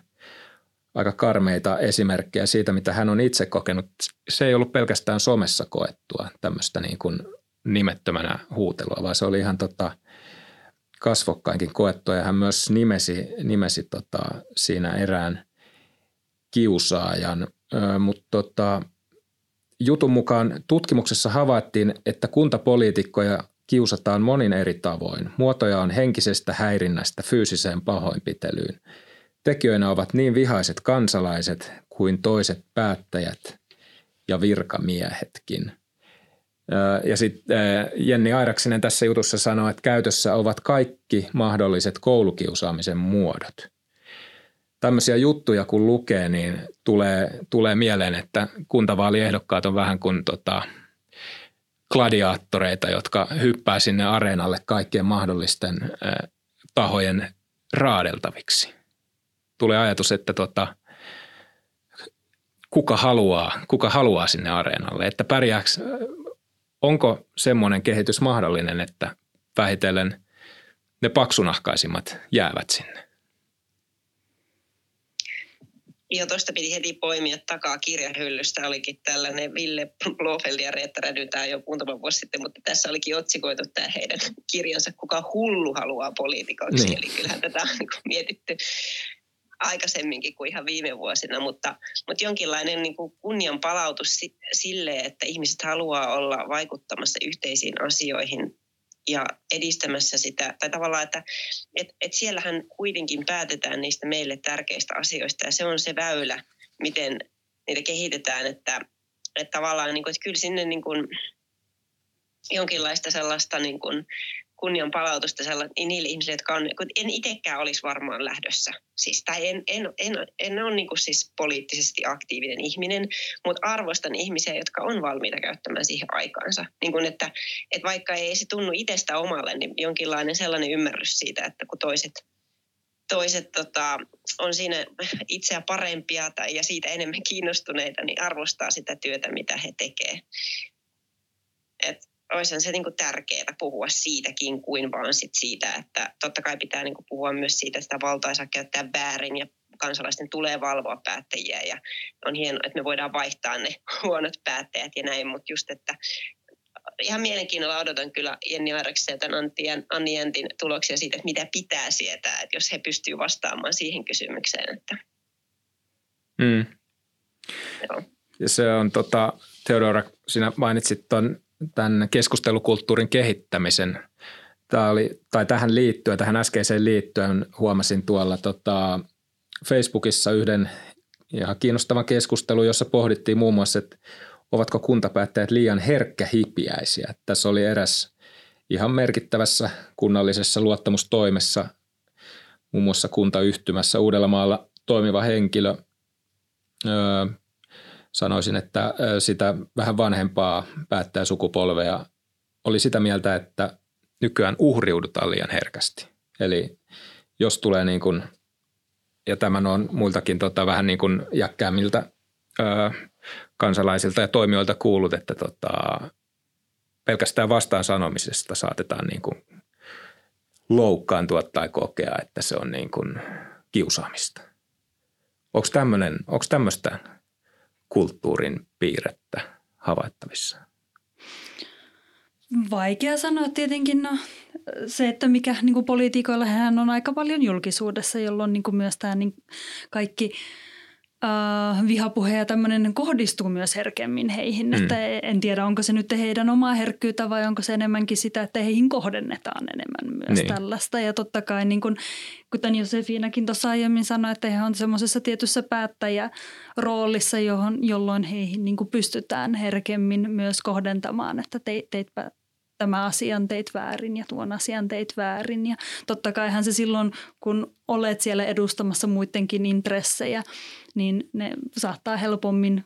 aika karmeita esimerkkejä siitä, mitä hän on itse kokenut. Se ei ollut pelkästään somessa koettua tämmöistä niin kuin nimettömänä huutelua, vaan se oli ihan tota – kasvokkainkin koettua ja hän myös nimesi, nimesi tota, siinä erään kiusaajan. Mutta tota, jutun mukaan tutkimuksessa havaittiin, että kuntapoliitikkoja kiusataan monin eri tavoin. Muotoja on henkisestä häirinnästä fyysiseen pahoinpitelyyn. Tekijöinä ovat niin vihaiset kansalaiset kuin toiset päättäjät ja virkamiehetkin – ja sitten Jenni Airaksinen tässä jutussa sanoo, että käytössä ovat kaikki mahdolliset koulukiusaamisen muodot. Tämmöisiä juttuja kun lukee, niin tulee, tulee mieleen, että kuntavaaliehdokkaat on vähän kuin tota, gladiaattoreita, jotka hyppää sinne areenalle kaikkien mahdollisten äh, tahojen raadeltaviksi. Tulee ajatus, että tota, kuka haluaa, kuka haluaa sinne areenalle, että pärjääkö onko semmoinen kehitys mahdollinen, että vähitellen ne paksunahkaisimmat jäävät sinne? Ja tuosta piti heti poimia takaa kirjahyllystä. Olikin tällainen Ville Blofeld ja Reetta Rädy, tämä jo muutama vuosi sitten, mutta tässä olikin otsikoitu tämä heidän kirjansa, kuka hullu haluaa poliitikoksi. Niin. Eli kyllähän tätä on mietitty aikaisemminkin kuin ihan viime vuosina, mutta, mutta jonkinlainen niin kuin kunnian palautus sille, että ihmiset haluaa olla vaikuttamassa yhteisiin asioihin ja edistämässä sitä, tai tavallaan, että et, et siellähän kuitenkin päätetään niistä meille tärkeistä asioista, ja se on se väylä, miten niitä kehitetään, että, että tavallaan, niin kuin, että kyllä sinne niin kuin, jonkinlaista sellaista niin kuin, kunnian palautusta niin niille ihmisille, jotka on, kun en itsekään olisi varmaan lähdössä. Siis, tai en, en, en, en ole niin siis poliittisesti aktiivinen ihminen, mutta arvostan ihmisiä, jotka on valmiita käyttämään siihen aikaansa. Niin kuin, että, että vaikka ei se tunnu itsestä omalle, niin jonkinlainen sellainen ymmärrys siitä, että kun toiset toiset tota, on siinä itseä parempia tai, ja siitä enemmän kiinnostuneita, niin arvostaa sitä työtä, mitä he tekevät. Olisihan se niin kuin tärkeää puhua siitäkin kuin vaan sit siitä, että totta kai pitää niin kuin puhua myös siitä, että sitä valtaa ei saa käyttää väärin ja kansalaisten tulee valvoa päättäjiä ja on hienoa, että me voidaan vaihtaa ne huonot päättäjät ja näin, mutta just, että ihan mielenkiinnolla odotan kyllä Jenni Airaksen ja Anni Jäntin tuloksia siitä, että mitä pitää sietää, että jos he pystyvät vastaamaan siihen kysymykseen. Että... Mm. Joo. Ja se on tota, Theodora, sinä mainitsit ton, tämän keskustelukulttuurin kehittämisen. Tämä oli, tai tähän liittyen, tähän äskeiseen liittyen huomasin tuolla tota, Facebookissa yhden ihan kiinnostavan keskustelun, jossa pohdittiin muun muassa, että ovatko kuntapäättäjät liian herkkähipiäisiä. Tässä oli eräs ihan merkittävässä kunnallisessa luottamustoimessa, muun muassa kuntayhtymässä Uudellamaalla toimiva henkilö. Öö, sanoisin, että sitä vähän vanhempaa päättäjä sukupolvea oli sitä mieltä, että nykyään uhriudutaan liian herkästi. Eli jos tulee niin kuin, ja tämän on muiltakin tota, vähän niin kuin jäkkäämiltä öö, kansalaisilta ja toimijoilta kuullut, että tota, pelkästään vastaan sanomisesta saatetaan niin kuin loukkaantua tai kokea, että se on niin kuin kiusaamista. Onko tämmöistä kulttuurin piirrettä havaittavissa? Vaikea sanoa tietenkin. No, se, että mikä niin kuin poliitikoilla hän on aika paljon julkisuudessa, jolloin niin kuin myös tämä niin kaikki – uh, vihapuhe ja tämmöinen kohdistuu myös herkemmin heihin. Mm. Että en tiedä, onko se nyt heidän omaa herkkyyttä vai onko se enemmänkin sitä, että heihin kohdennetaan enemmän myös niin. tällaista. Ja totta kai niin kun, kuten Josefinakin tuossa aiemmin sanoi, että he on semmoisessa tietyssä päättäjäroolissa, johon, jolloin heihin niin pystytään herkemmin myös kohdentamaan, että te, teitpä tämä asian teit väärin ja tuon asian teit väärin. Ja totta kaihan se silloin, kun olet siellä edustamassa muidenkin intressejä, niin ne saattaa helpommin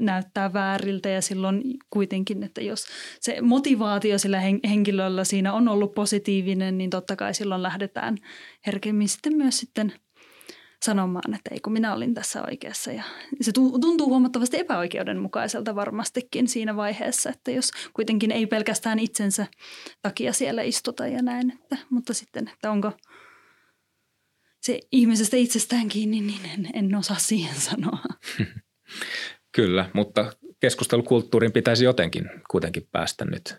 näyttää vääriltä ja silloin kuitenkin, että jos se motivaatio sillä henkilöllä siinä on ollut positiivinen, niin totta kai silloin lähdetään herkemmin sitten myös sitten – sanomaan, että ei kun minä olin tässä oikeassa. Ja se tuntuu huomattavasti epäoikeudenmukaiselta varmastikin siinä vaiheessa, että jos kuitenkin ei pelkästään itsensä takia siellä istuta ja näin. Että, mutta sitten, että onko se ihmisestä itsestään kiinni, niin en, en osaa siihen sanoa. Kyllä, mutta keskustelukulttuurin pitäisi jotenkin kuitenkin päästä nyt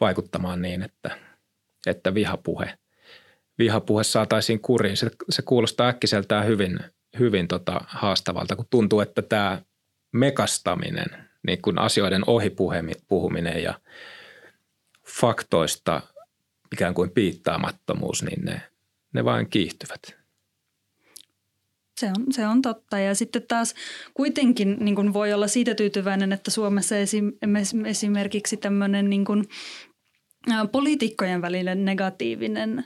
vaikuttamaan niin, että, että vihapuhe – vihapuhe saataisiin kuriin. Se, se kuulostaa äkkiseltään hyvin, hyvin tota haastavalta, kun tuntuu, että tämä mekastaminen, niin kuin asioiden ohipuhuminen ja faktoista ikään kuin piittaamattomuus, niin ne, ne vain kiihtyvät. Se on, se on totta. Ja sitten taas kuitenkin niin kuin voi olla siitä tyytyväinen, että Suomessa esim, esimerkiksi tämmöinen niin kuin, poliitikkojen välinen negatiivinen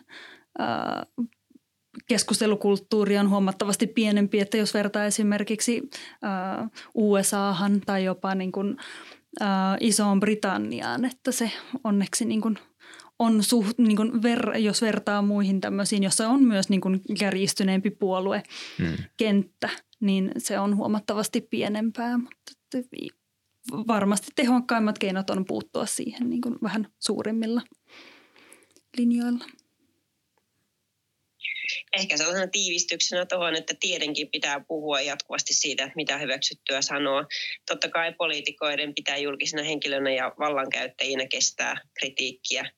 keskustelukulttuuri on huomattavasti pienempi, että jos vertaa esimerkiksi USAhan tai jopa niin kuin, Isoon Britanniaan, että se onneksi niin kuin on suht, niin kuin ver, jos vertaa muihin tämmöisiin, jossa on myös niin kuin kärjistyneempi puolue hmm. kenttä, niin se on huomattavasti pienempää, mutta varmasti tehokkaimmat keinot on puuttua siihen niin kuin vähän suurimmilla linjoilla ehkä sellaisena tiivistyksenä tuohon, että tietenkin pitää puhua jatkuvasti siitä, että mitä hyväksyttyä sanoa. Totta kai poliitikoiden pitää julkisena henkilönä ja vallankäyttäjinä kestää kritiikkiä.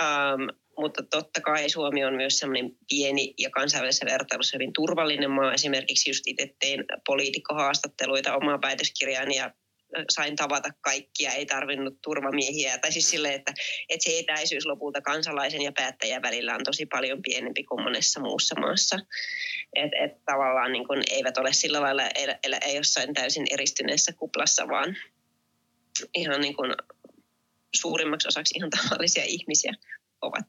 Um, mutta totta kai Suomi on myös sellainen pieni ja kansainvälisessä vertailussa hyvin turvallinen maa. Esimerkiksi just itse tein poliitikkohaastatteluita omaa päätöskirjaani ja sain tavata kaikkia, ei tarvinnut turvamiehiä. Tai siis sille, että, että se etäisyys lopulta kansalaisen ja päättäjän välillä on tosi paljon pienempi kuin monessa muussa maassa. Että et tavallaan niin kun eivät ole sillä lailla elä, ei jossain täysin eristyneessä kuplassa, vaan ihan niin kun suurimmaksi osaksi ihan tavallisia ihmisiä ovat.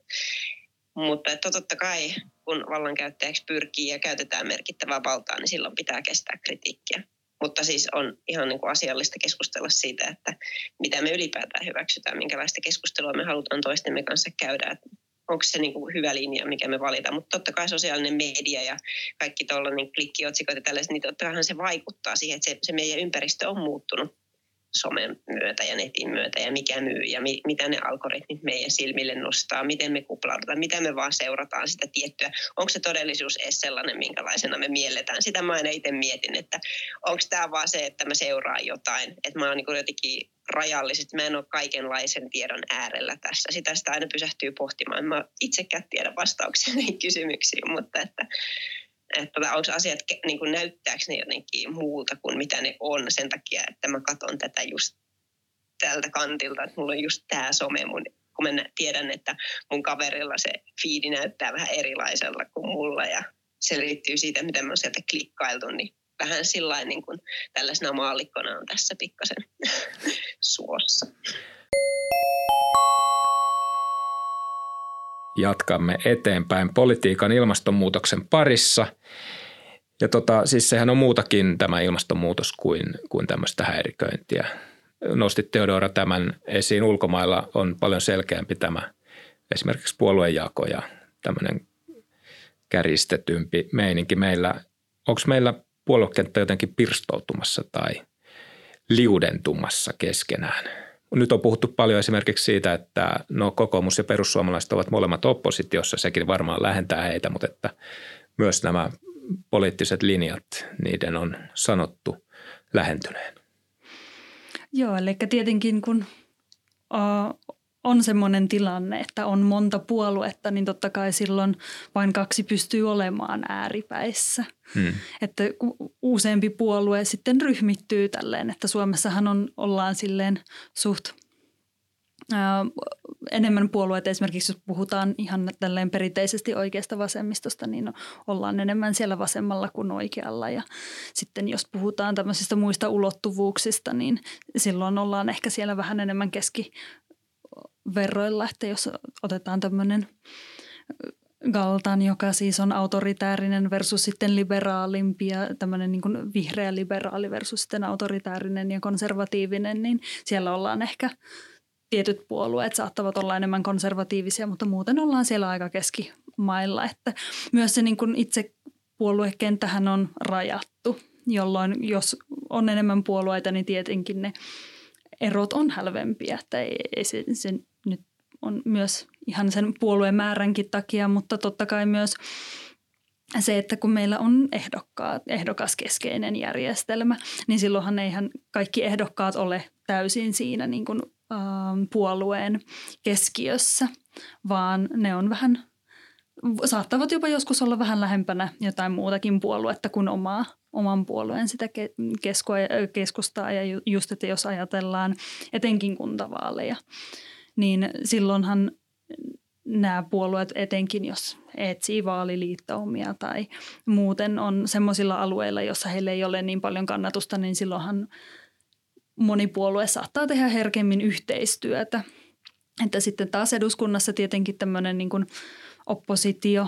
Mutta että totta kai, kun vallankäyttäjäksi pyrkii ja käytetään merkittävää valtaa, niin silloin pitää kestää kritiikkiä. Mutta siis on ihan niin kuin asiallista keskustella siitä, että mitä me ylipäätään hyväksytään, minkälaista keskustelua me halutaan toistemme kanssa käydä. Että onko se niin kuin hyvä linja, mikä me valitaan. Mutta totta kai sosiaalinen media ja kaikki tuollainen klikkiotsikot ja tällaiset, niin totta se vaikuttaa siihen, että se, se meidän ympäristö on muuttunut somen myötä ja netin myötä ja mikä myy ja mi, mitä ne algoritmit meidän silmille nostaa, miten me kuplaudutaan, mitä me vaan seurataan sitä tiettyä. Onko se todellisuus edes sellainen, minkälaisena me mielletään? Sitä mä aina itse mietin, että onko tämä vaan se, että mä seuraan jotain, että mä oon niin jotenkin rajallisesti, mä en ole kaikenlaisen tiedon äärellä tässä. Sitä sitä aina pysähtyy pohtimaan. Mä itsekään tiedä vastauksia niihin kysymyksiin, mutta että että onko asiat, niin kuin näyttääkö ne jotenkin muulta kuin mitä ne on sen takia, että mä katson tätä just tältä kantilta, että mulla on just tämä some mun kun mä tiedän, että mun kaverilla se fiidi näyttää vähän erilaisella kuin mulla ja se liittyy siitä, miten mä oon sieltä klikkailtu, niin vähän sillä niin kuin tällaisena maallikkona on tässä pikkasen suossa. Jatkamme eteenpäin politiikan ilmastonmuutoksen parissa. Ja tota, siis sehän on muutakin tämä ilmastonmuutos kuin, kuin tämmöistä häiriköintiä. Nostit Teodora tämän esiin. Ulkomailla on paljon selkeämpi tämä esimerkiksi puoluejako ja tämmöinen kärjistetympi meininki. Meillä, onko meillä puoluekenttä jotenkin pirstoutumassa tai liudentumassa keskenään? Nyt on puhuttu paljon esimerkiksi siitä, että no kokoomus ja perussuomalaiset ovat molemmat oppositiossa, sekin varmaan lähentää heitä, mutta että myös nämä poliittiset linjat, niiden on sanottu lähentyneen. Joo, eli tietenkin kun on semmoinen tilanne, että on monta puoluetta, niin totta kai silloin vain kaksi pystyy olemaan ääripäissä. Hmm. Että useampi puolue sitten ryhmittyy tälleen, että Suomessahan on, ollaan silleen suht ää, enemmän puolueita. Esimerkiksi jos puhutaan ihan tälleen perinteisesti oikeasta vasemmistosta, niin ollaan enemmän siellä vasemmalla kuin oikealla. Ja sitten jos puhutaan tämmöisistä muista ulottuvuuksista, niin silloin ollaan ehkä siellä vähän enemmän keski verroilla, että jos otetaan tämmöinen Galtan, joka siis on autoritäärinen versus sitten liberaalimpi ja tämmöinen niin vihreä liberaali versus sitten autoritäärinen ja konservatiivinen, niin siellä ollaan ehkä tietyt puolueet saattavat olla enemmän konservatiivisia, mutta muuten ollaan siellä aika keskimailla. Että myös se niin itse puoluekenttähän on rajattu, jolloin jos on enemmän puolueita, niin tietenkin ne erot on hälvempiä, että ei, ei se, se nyt on myös ihan sen puolueen määränkin takia, mutta totta kai myös se, että kun meillä on ehdokkaat, ehdokaskeskeinen järjestelmä, niin silloinhan eihän kaikki ehdokkaat ole täysin siinä niin kuin, äh, puolueen keskiössä, vaan ne on vähän, saattavat jopa joskus olla vähän lähempänä jotain muutakin puoluetta kuin omaa, oman puolueen sitä keskustaa. Ja just, että jos ajatellaan etenkin kuntavaaleja, niin silloinhan nämä puolueet, etenkin jos etsii vaaliliittoumia tai muuten on semmoisilla alueilla, jossa heillä ei ole niin paljon kannatusta, niin silloinhan moni puolue saattaa tehdä herkemmin yhteistyötä. Että sitten taas eduskunnassa tietenkin tämmöinen niin kuin oppositio,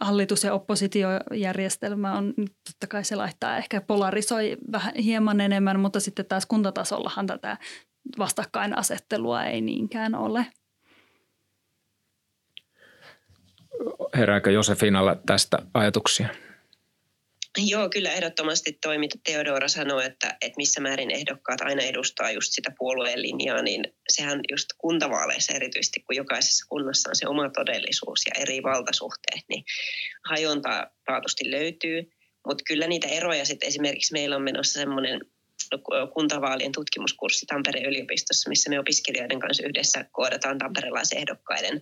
hallitus- ja oppositiojärjestelmä on, totta kai se laittaa ehkä polarisoi vähän hieman enemmän, mutta sitten taas kuntatasollahan tätä vastakkainasettelua ei niinkään ole. Herääkö Josefinalla tästä ajatuksia? Joo, kyllä ehdottomasti toi, mitä Teodora sanoi, että, että missä määrin ehdokkaat aina edustaa just sitä puolueen linjaa, niin sehän just kuntavaaleissa erityisesti, kun jokaisessa kunnassa on se oma todellisuus ja eri valtasuhteet, niin hajontaa taatusti löytyy. Mutta kyllä niitä eroja sitten esimerkiksi meillä on menossa semmoinen kuntavaalien tutkimuskurssi Tampereen yliopistossa, missä me opiskelijoiden kanssa yhdessä koodataan tamperelaisehdokkaiden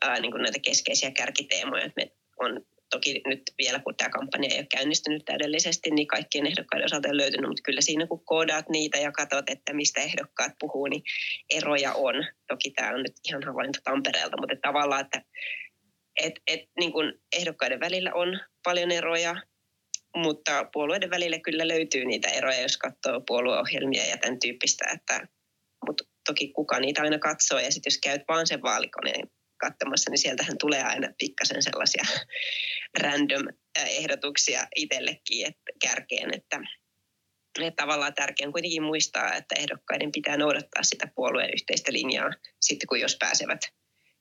ää, niin näitä keskeisiä kärkiteemoja. Me on toki nyt vielä, kun tämä kampanja ei ole käynnistynyt täydellisesti, niin kaikkien ehdokkaiden osalta on löytynyt, mutta kyllä siinä kun koodaat niitä ja katsot, että mistä ehdokkaat puhuu, niin eroja on. Toki tämä on nyt ihan havainto Tampereelta, mutta tavallaan, että et, et, niin kuin ehdokkaiden välillä on paljon eroja, mutta puolueiden välillä kyllä löytyy niitä eroja, jos katsoo puolueohjelmia ja tämän tyyppistä, että, mutta toki kuka niitä aina katsoo ja sitten jos käyt vaan sen vaalikoneen katsomassa, niin sieltähän tulee aina pikkasen sellaisia random ehdotuksia itsellekin että kärkeen, että, että tavallaan tärkeää on kuitenkin muistaa, että ehdokkaiden pitää noudattaa sitä puolueen yhteistä linjaa sitten kun jos pääsevät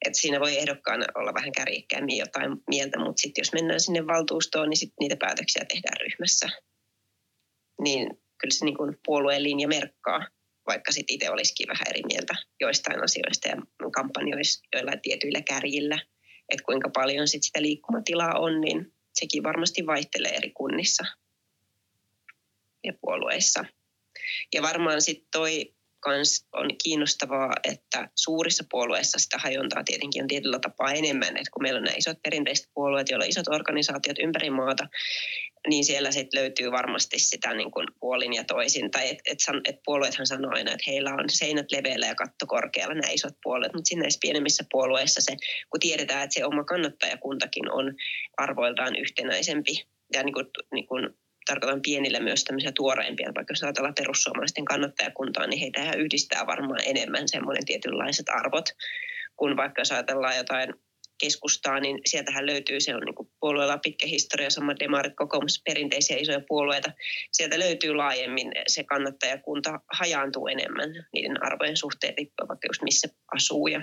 että siinä voi ehdokkaana olla vähän kärjikkäämmin jotain mieltä, mutta sitten jos mennään sinne valtuustoon, niin sitten niitä päätöksiä tehdään ryhmässä. Niin kyllä se niin kuin puolueen linja merkkaa, vaikka sitten itse olisikin vähän eri mieltä joistain asioista ja kampanjoissa joillain tietyillä kärjillä. Että kuinka paljon sit sitä liikkumatilaa on, niin sekin varmasti vaihtelee eri kunnissa ja puolueissa. Ja varmaan sitten toi kans on kiinnostavaa, että suurissa puolueissa sitä hajontaa tietenkin on tietyllä tapaa enemmän. että kun meillä on nämä isot perinteiset puolueet, joilla on isot organisaatiot ympäri maata, niin siellä sitten löytyy varmasti sitä niin kuin puolin ja toisin. Tai että et, et puolueethan sanoo aina, että heillä on seinät leveällä ja katto korkealla, nämä isot puolueet. Mutta siinä näissä pienemmissä puolueissa se, kun tiedetään, että se oma kannattajakuntakin on arvoiltaan yhtenäisempi ja niin kuin, niin kuin tarkoitan pienille myös tämmöisiä tuoreimpia, vaikka jos ajatellaan perussuomalaisten kannattajakuntaa, niin heitä yhdistää varmaan enemmän semmoinen tietynlaiset arvot, kun vaikka jos ajatellaan jotain keskustaa, niin sieltähän löytyy, se on niin puolueella pitkä historia, sama demarit, kokoomus, perinteisiä isoja puolueita. Sieltä löytyy laajemmin se kannattajakunta hajaantuu enemmän niiden arvojen suhteen, riippuen vaikka just missä asuu ja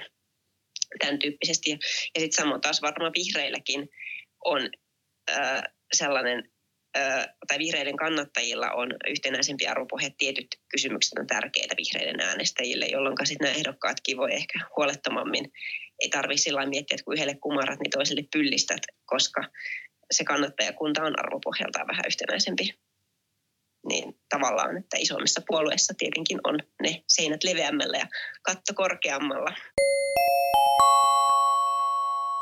tämän tyyppisesti. Ja, ja sitten samoin taas varmaan vihreilläkin on äh, sellainen tai vihreiden kannattajilla on yhtenäisempi arvopohja. Tietyt kysymykset on tärkeitä vihreiden äänestäjille, jolloin sitten nämä ehdokkaatkin voi ehkä huolettomammin. Ei tarvitse sillä miettiä, että kun yhdelle kumarat, niin toiselle pyllistät, koska se kannattajakunta on arvopohjaltaan vähän yhtenäisempi. Niin tavallaan, että isommissa puolueissa tietenkin on ne seinät leveämmällä ja katto korkeammalla.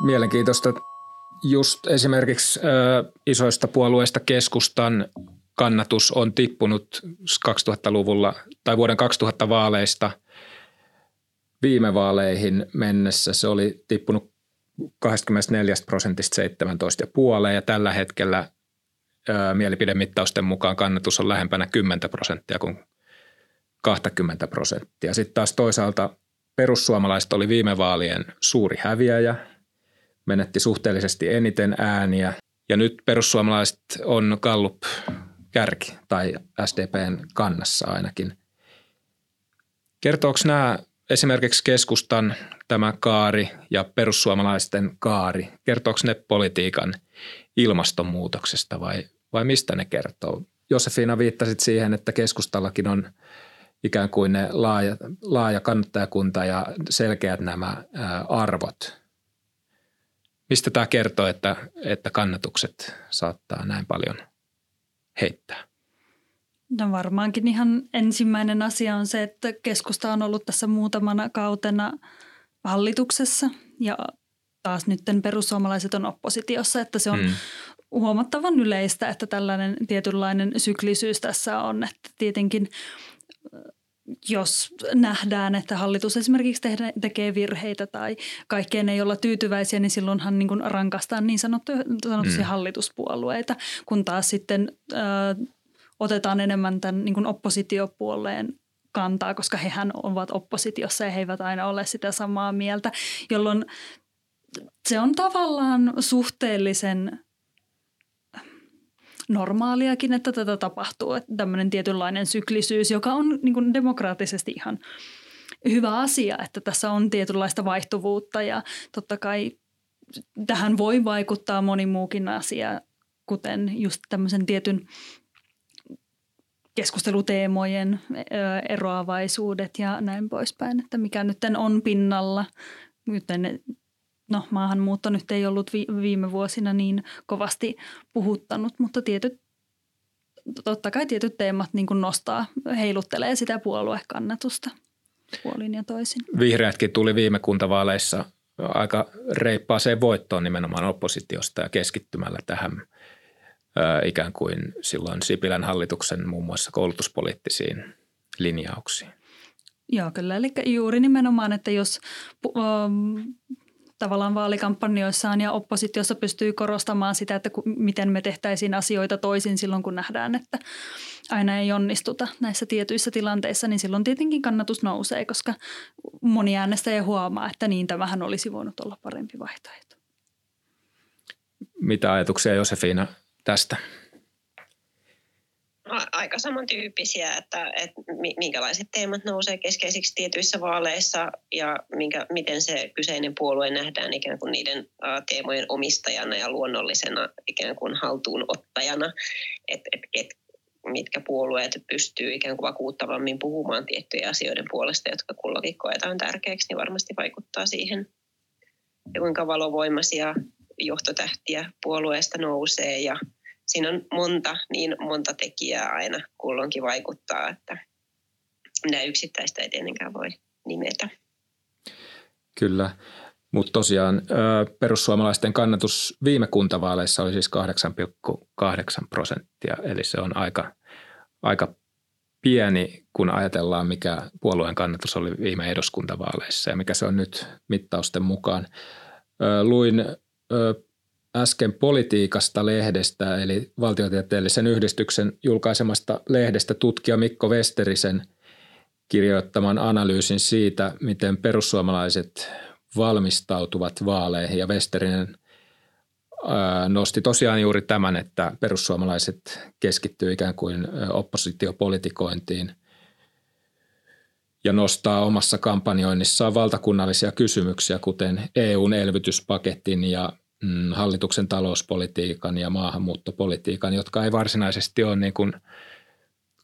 Mielenkiintoista just esimerkiksi ö, isoista puolueista keskustan kannatus on tippunut 2000-luvulla tai vuoden 2000 vaaleista viime vaaleihin mennessä. Se oli tippunut 24 prosentista 17,5 ja tällä hetkellä ö, mielipidemittausten mukaan kannatus on lähempänä 10 prosenttia kuin 20 prosenttia. Sitten taas toisaalta perussuomalaiset oli viime vaalien suuri häviäjä – menetti suhteellisesti eniten ääniä. Ja nyt perussuomalaiset on Gallup kärki tai SDPn kannassa ainakin. Kertooko nämä esimerkiksi keskustan tämä kaari ja perussuomalaisten kaari, kertooko ne politiikan ilmastonmuutoksesta vai, vai mistä ne kertoo? Josefina viittasit siihen, että keskustallakin on ikään kuin ne laaja, laaja kannattajakunta ja selkeät nämä arvot – Mistä tämä kertoo, että, että kannatukset saattaa näin paljon heittää? No varmaankin ihan ensimmäinen asia on se, että keskusta on ollut tässä muutamana kautena hallituksessa ja taas nyt perussuomalaiset on oppositiossa, että se on hmm. huomattavan yleistä, että tällainen tietynlainen syklisyys tässä on, että tietenkin jos nähdään, että hallitus esimerkiksi tehdä, tekee virheitä tai kaikkeen ei olla tyytyväisiä, niin silloinhan niin rankastaan niin sanottuja, sanotusti mm. hallituspuolueita, kun taas sitten ö, otetaan enemmän tämän niin oppositiopuolueen kantaa, koska hehän ovat oppositiossa ja he eivät aina ole sitä samaa mieltä, jolloin se on tavallaan suhteellisen normaaliakin, että tätä tapahtuu. Että tämmöinen tietynlainen syklisyys, joka on niin kuin demokraattisesti ihan hyvä asia, että tässä on tietynlaista vaihtuvuutta ja totta kai tähän voi vaikuttaa moni muukin asia, kuten just tämmöisen tietyn keskusteluteemojen eroavaisuudet ja näin poispäin, että mikä nyt on pinnalla. Nyt no maahanmuutto nyt ei ollut vi- viime vuosina niin kovasti puhuttanut, mutta tietyt, totta kai tietyt teemat niin kuin nostaa, heiluttelee sitä puoluekannatusta puolin ja toisin. Vihreätkin tuli viime kuntavaaleissa aika reippaaseen voittoon nimenomaan oppositiosta ja keskittymällä tähän ikään kuin silloin Sipilän hallituksen muun muassa koulutuspoliittisiin linjauksiin. Joo, kyllä. Eli juuri nimenomaan, että jos tavallaan vaalikampanjoissaan ja oppositiossa pystyy korostamaan sitä, että miten me tehtäisiin asioita toisin silloin, kun nähdään, että aina ei onnistuta näissä tietyissä tilanteissa, niin silloin tietenkin kannatus nousee, koska moni äänestäjä huomaa, että niin tämähän olisi voinut olla parempi vaihtoehto. Mitä ajatuksia Josefina tästä? Aika samantyyppisiä, että, että minkälaiset teemat nousee keskeisiksi tietyissä vaaleissa ja minkä, miten se kyseinen puolue nähdään ikään kuin niiden teemojen omistajana ja luonnollisena ikään kuin haltuunottajana, että et, et, mitkä puolueet pystyy ikään kuin vakuuttavammin puhumaan tiettyjen asioiden puolesta, jotka kullakin koetaan tärkeäksi, niin varmasti vaikuttaa siihen, ja kuinka valovoimaisia johtotähtiä puolueesta nousee ja siinä on monta, niin monta tekijää aina kulloinkin vaikuttaa, että minä yksittäistä ei tietenkään voi nimetä. Kyllä, mutta tosiaan perussuomalaisten kannatus viime kuntavaaleissa oli siis 8,8 prosenttia, eli se on aika, aika pieni, kun ajatellaan, mikä puolueen kannatus oli viime eduskuntavaaleissa ja mikä se on nyt mittausten mukaan. Luin äsken politiikasta lehdestä, eli valtiotieteellisen yhdistyksen julkaisemasta lehdestä tutkija Mikko Westerisen kirjoittaman analyysin siitä, miten perussuomalaiset valmistautuvat vaaleihin. Ja Westerinen nosti tosiaan juuri tämän, että perussuomalaiset keskittyy ikään kuin oppositiopolitikointiin ja nostaa omassa kampanjoinnissaan valtakunnallisia kysymyksiä, kuten EUn elvytyspaketin ja hallituksen talouspolitiikan ja maahanmuuttopolitiikan, jotka ei varsinaisesti ole niin kuin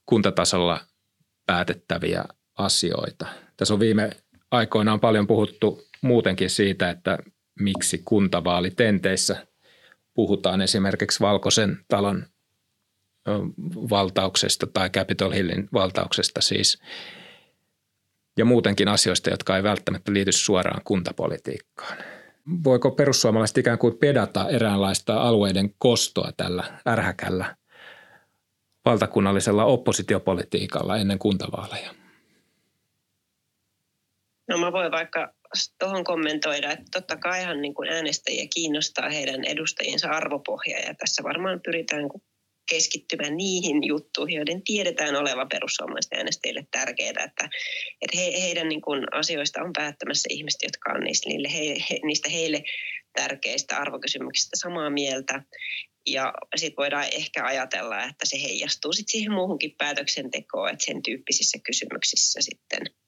kuntatasolla päätettäviä asioita. Tässä on viime aikoina on paljon puhuttu muutenkin siitä, että miksi kuntavaalitenteissä puhutaan esimerkiksi Valkoisen talon valtauksesta tai Capitol Hillin valtauksesta siis ja muutenkin asioista, jotka ei välttämättä liity suoraan kuntapolitiikkaan. Voiko perussuomalaiset ikään kuin pedata eräänlaista alueiden kostoa tällä ärhäkällä valtakunnallisella oppositiopolitiikalla ennen kuntavaaleja? No mä voin vaikka tuohon kommentoida, että totta kaihan niin kuin äänestäjiä kiinnostaa heidän edustajiensa arvopohja ja tässä varmaan pyritään keskittymään niihin juttuihin, joiden tiedetään olevan perussuomalaisten äänestäjille tärkeää, että, että he, heidän niin kuin asioista on päättämässä ihmiset, jotka on niistä, niille, he, he, niistä heille tärkeistä arvokysymyksistä samaa mieltä. Ja sitten voidaan ehkä ajatella, että se heijastuu sitten siihen muuhunkin päätöksentekoon, että sen tyyppisissä kysymyksissä sitten –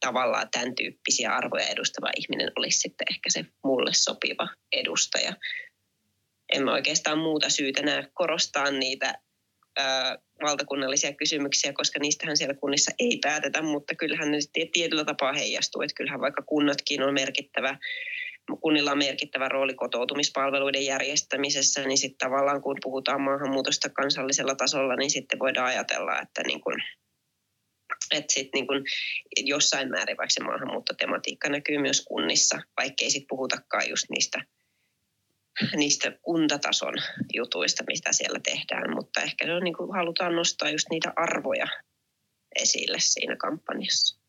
tavallaan tämän tyyppisiä arvoja edustava ihminen olisi sitten ehkä se mulle sopiva edustaja. En mä oikeastaan muuta syytä näe korostaa niitä ö, valtakunnallisia kysymyksiä, koska niistähän siellä kunnissa ei päätetä, mutta kyllähän ne tietyllä tapaa heijastuu, että kyllähän vaikka kunnatkin on merkittävä kunnilla on merkittävä rooli kotoutumispalveluiden järjestämisessä, niin sitten tavallaan kun puhutaan maahanmuutosta kansallisella tasolla, niin sitten voidaan ajatella, että niin kun että sitten niin kun jossain määrin vaikka se maahanmuuttotematiikka näkyy myös kunnissa, vaikkei sitten puhutakaan just niistä, niistä kuntatason jutuista, mitä siellä tehdään, mutta ehkä se on niin kuin halutaan nostaa just niitä arvoja esille siinä kampanjassa.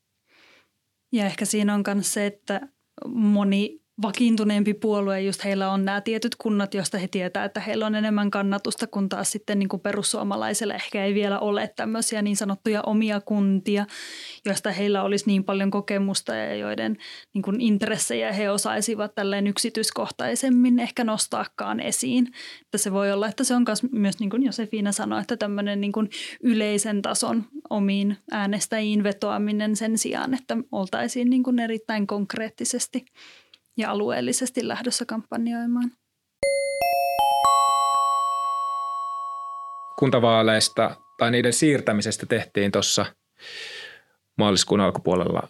Ja ehkä siinä on myös se, että moni vakiintuneempi puolue, just heillä on nämä tietyt kunnat, joista he tietää, että heillä on enemmän kannatusta, kun taas sitten niin kuin ehkä ei vielä ole tämmöisiä niin sanottuja omia kuntia, joista heillä olisi niin paljon kokemusta ja joiden niin kuin intressejä he osaisivat tälleen yksityiskohtaisemmin ehkä nostaakaan esiin. Että se voi olla, että se on myös niin kuin Josefina sanoi, että tämmöinen niin kuin yleisen tason omiin äänestäjiin vetoaminen sen sijaan, että oltaisiin niin kuin erittäin konkreettisesti – ja alueellisesti lähdössä kampanjoimaan. Kuntavaaleista tai niiden siirtämisestä tehtiin tuossa maaliskuun alkupuolella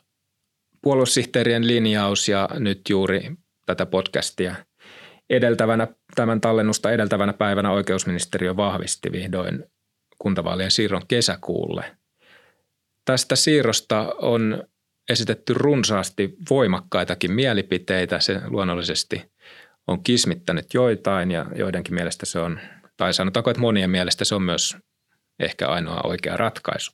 puoluesihteerien linjaus ja nyt juuri tätä podcastia edeltävänä, tämän tallennusta edeltävänä päivänä oikeusministeriö vahvisti vihdoin kuntavaalien siirron kesäkuulle. Tästä siirrosta on esitetty runsaasti voimakkaitakin mielipiteitä. Se luonnollisesti on kismittänyt joitain ja joidenkin mielestä se on, tai sanotaanko, että monien mielestä se on myös ehkä ainoa oikea ratkaisu.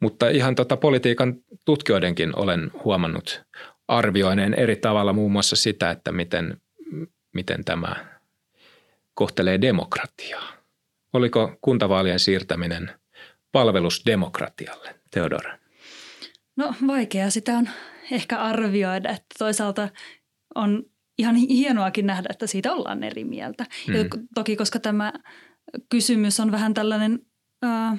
Mutta ihan tota politiikan tutkijoidenkin olen huomannut arvioineen eri tavalla muun muassa sitä, että miten, miten tämä kohtelee demokratiaa. Oliko kuntavaalien siirtäminen palvelus demokratialle, Theodora? No vaikea sitä on ehkä arvioida, että toisaalta on ihan hienoakin nähdä, että siitä ollaan eri mieltä. Mm. Ja toki koska tämä kysymys on vähän tällainen äh,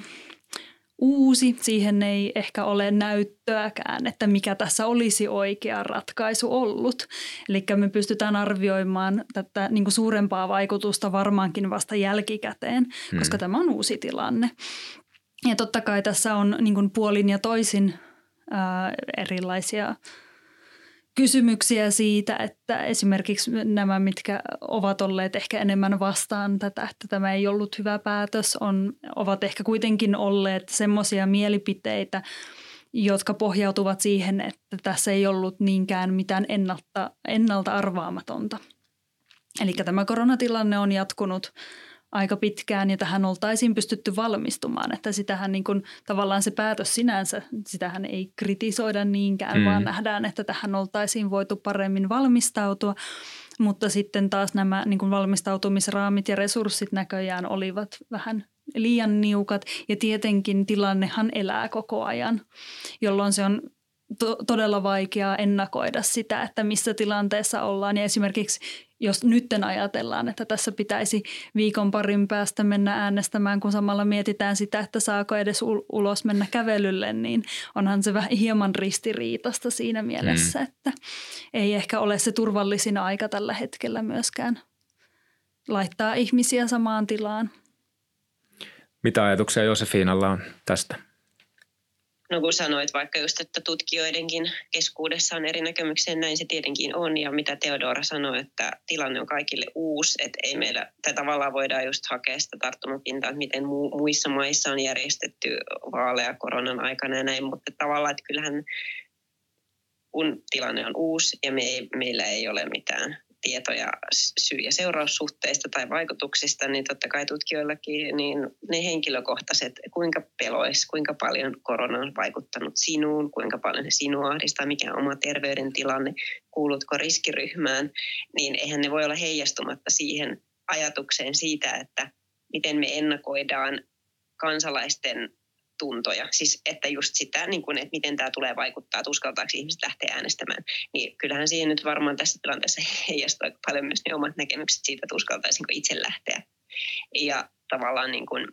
uusi, siihen ei ehkä ole näyttöäkään, että mikä tässä olisi oikea ratkaisu ollut. Eli me pystytään arvioimaan tätä niin kuin suurempaa vaikutusta varmaankin vasta jälkikäteen, mm. koska tämä on uusi tilanne. Ja totta kai tässä on niin kuin puolin ja toisin ää, erilaisia kysymyksiä siitä, että esimerkiksi nämä, mitkä ovat olleet ehkä enemmän vastaan tätä, että tämä ei ollut hyvä päätös, on, ovat ehkä kuitenkin olleet semmoisia mielipiteitä, jotka pohjautuvat siihen, että tässä ei ollut niinkään mitään ennalta, ennalta arvaamatonta. Eli tämä koronatilanne on jatkunut aika pitkään ja tähän oltaisiin pystytty valmistumaan. Että sitähän niin kuin, tavallaan se päätös sinänsä, sitähän ei kritisoida niinkään, mm. vaan nähdään, että tähän oltaisiin voitu paremmin valmistautua. Mutta sitten taas nämä niin kuin valmistautumisraamit ja resurssit näköjään olivat vähän liian niukat ja tietenkin tilannehan elää koko ajan, jolloin se on to- todella vaikeaa ennakoida sitä, että missä tilanteessa ollaan. Ja esimerkiksi jos nytten ajatellaan, että tässä pitäisi viikon parin päästä mennä äänestämään, kun samalla mietitään sitä, että saako edes ulos mennä kävelylle, niin onhan se vähän hieman ristiriitasta siinä mielessä, mm. että ei ehkä ole se turvallisin aika tällä hetkellä myöskään laittaa ihmisiä samaan tilaan. Mitä ajatuksia Josefiinalla on tästä? No kun sanoit vaikka just, että tutkijoidenkin keskuudessa on eri näkemyksiä, näin se tietenkin on. Ja mitä Teodora sanoi, että tilanne on kaikille uusi, että ei meillä, tai tavallaan voidaan just hakea sitä tarttumapintaa, että miten mu- muissa maissa on järjestetty vaaleja koronan aikana ja näin. Mutta tavallaan, että kyllähän kun tilanne on uusi ja me ei, meillä ei ole mitään tietoja syy- ja seuraussuhteista tai vaikutuksista, niin totta kai tutkijoillakin niin ne henkilökohtaiset, kuinka pelois, kuinka paljon korona on vaikuttanut sinuun, kuinka paljon se sinua ahdistaa, mikä on oma terveydentilanne, kuulutko riskiryhmään, niin eihän ne voi olla heijastumatta siihen ajatukseen siitä, että miten me ennakoidaan kansalaisten tuntoja. Siis että just sitä, niin kuin, että miten tämä tulee vaikuttaa, että uskaltaako ihmiset lähteä äänestämään. Niin kyllähän siihen nyt varmaan tässä tilanteessa heijastuu paljon myös ne omat näkemykset siitä, että uskaltaisinko itse lähteä. Ja tavallaan niin kuin,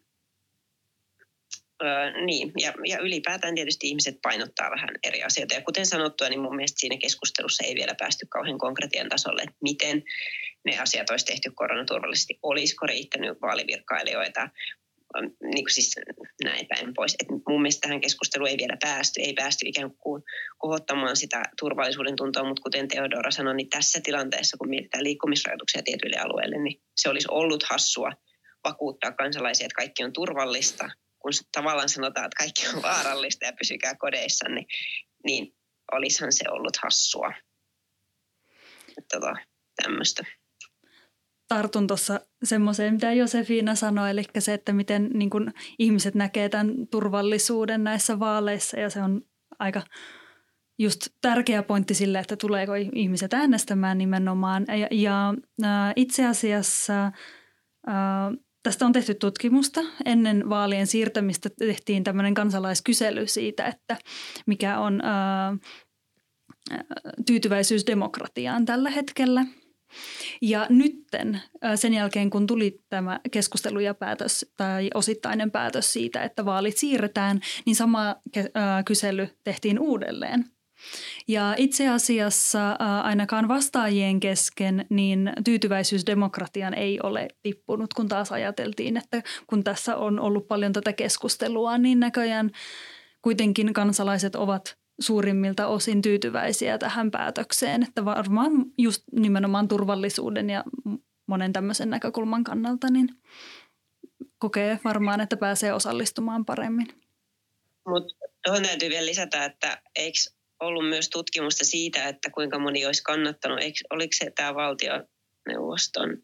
Öö, niin, ja, ja ylipäätään tietysti ihmiset painottaa vähän eri asioita. Ja kuten sanottua, niin mun mielestä siinä keskustelussa ei vielä päästy kauhean konkretian tasolle, että miten ne asiat olisi tehty koronaturvallisesti. Olisiko riittänyt vaalivirkailijoita, niin kuin siis näin päin pois. Et mun mielestä tähän keskusteluun ei vielä päästy, ei päästy ikään kuin kohottamaan sitä turvallisuuden tuntoa, mutta kuten Teodora sanoi, niin tässä tilanteessa, kun mietitään liikkumisrajoituksia tietyille alueille, niin se olisi ollut hassua vakuuttaa kansalaisia, että kaikki on turvallista, kun tavallaan sanotaan, että kaikki on vaarallista ja pysykää kodeissa, niin, niin olisihan se ollut hassua. Tota, tämmöistä tartun tuossa semmoiseen, mitä Josefina sanoi, eli se, että miten niin kun ihmiset näkee tämän turvallisuuden näissä vaaleissa ja se on aika just tärkeä pointti sille, että tuleeko ihmiset äänestämään nimenomaan. Ja, ja äh, itse asiassa äh, tästä on tehty tutkimusta. Ennen vaalien siirtämistä tehtiin tämmöinen kansalaiskysely siitä, että mikä on äh, tyytyväisyys demokratiaan tällä hetkellä – ja nytten sen jälkeen, kun tuli tämä keskustelu ja päätös tai osittainen päätös siitä, että vaalit siirretään, niin sama kysely tehtiin uudelleen. Ja itse asiassa ainakaan vastaajien kesken niin tyytyväisyys demokratian ei ole tippunut, kun taas ajateltiin, että kun tässä on ollut paljon tätä keskustelua, niin näköjään kuitenkin kansalaiset ovat suurimmilta osin tyytyväisiä tähän päätökseen, että varmaan just nimenomaan turvallisuuden ja monen tämmöisen näkökulman kannalta niin kokee varmaan, että pääsee osallistumaan paremmin. Mutta tuohon täytyy vielä lisätä, että eikö ollut myös tutkimusta siitä, että kuinka moni olisi kannattanut, eikö, oliko se tämä valtioneuvoston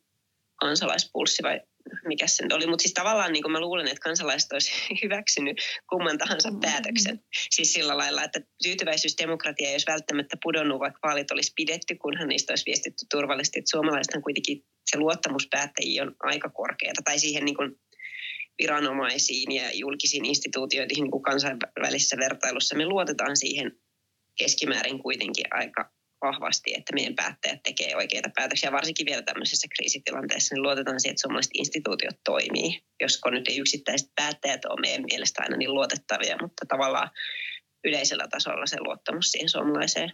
kansalaispulssi vai mikä se nyt oli. Mutta siis tavallaan niin mä luulen, että kansalaiset olisi hyväksynyt kumman tahansa mm-hmm. päätöksen. Siis sillä lailla, että tyytyväisyysdemokratia ei olisi välttämättä pudonnut, vaikka vaalit olisi pidetty, kunhan niistä olisi viestitty turvallisesti. Että suomalaisethan kuitenkin se luottamus päättäjiin on aika korkeata. Tai siihen niin kuin viranomaisiin ja julkisiin instituutioihin niin kuin kansainvälisessä vertailussa. Me luotetaan siihen keskimäärin kuitenkin aika vahvasti, että meidän päättäjät tekee oikeita päätöksiä, varsinkin vielä tämmöisessä kriisitilanteessa, niin luotetaan siihen, että suomalaiset instituutiot toimii, josko nyt ei yksittäiset päättäjät ole meidän mielestä aina niin luotettavia, mutta tavallaan yleisellä tasolla se luottamus siihen suomalaiseen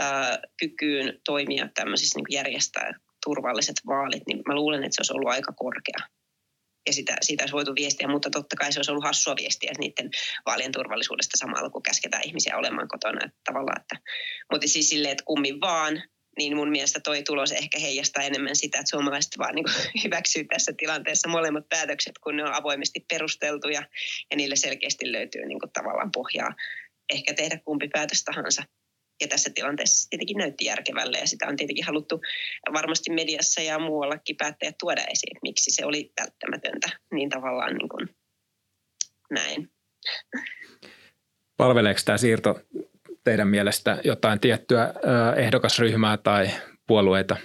ää, kykyyn toimia tämmöisissä niin järjestää turvalliset vaalit, niin mä luulen, että se olisi ollut aika korkea ja sitä, siitä olisi voitu viestiä, mutta totta kai se olisi ollut hassua viestiä niiden vaalien turvallisuudesta samalla, kun käsketään ihmisiä olemaan kotona. Että tavallaan, että, mutta siis silleen, että kummin vaan, niin mun mielestä toi tulos ehkä heijastaa enemmän sitä, että suomalaiset vaan niin hyväksyy tässä tilanteessa molemmat päätökset, kun ne on avoimesti perusteltuja ja niille selkeästi löytyy niin tavallaan pohjaa ehkä tehdä kumpi päätös tahansa. Ja tässä tilanteessa tietenkin näytti järkevälle ja sitä on tietenkin haluttu varmasti mediassa ja muuallakin päättäjät tuoda esiin, että miksi se oli välttämätöntä. Niin tavallaan niin kuin näin. Palveleeko tämä siirto teidän mielestä jotain tiettyä ehdokasryhmää tai puolueita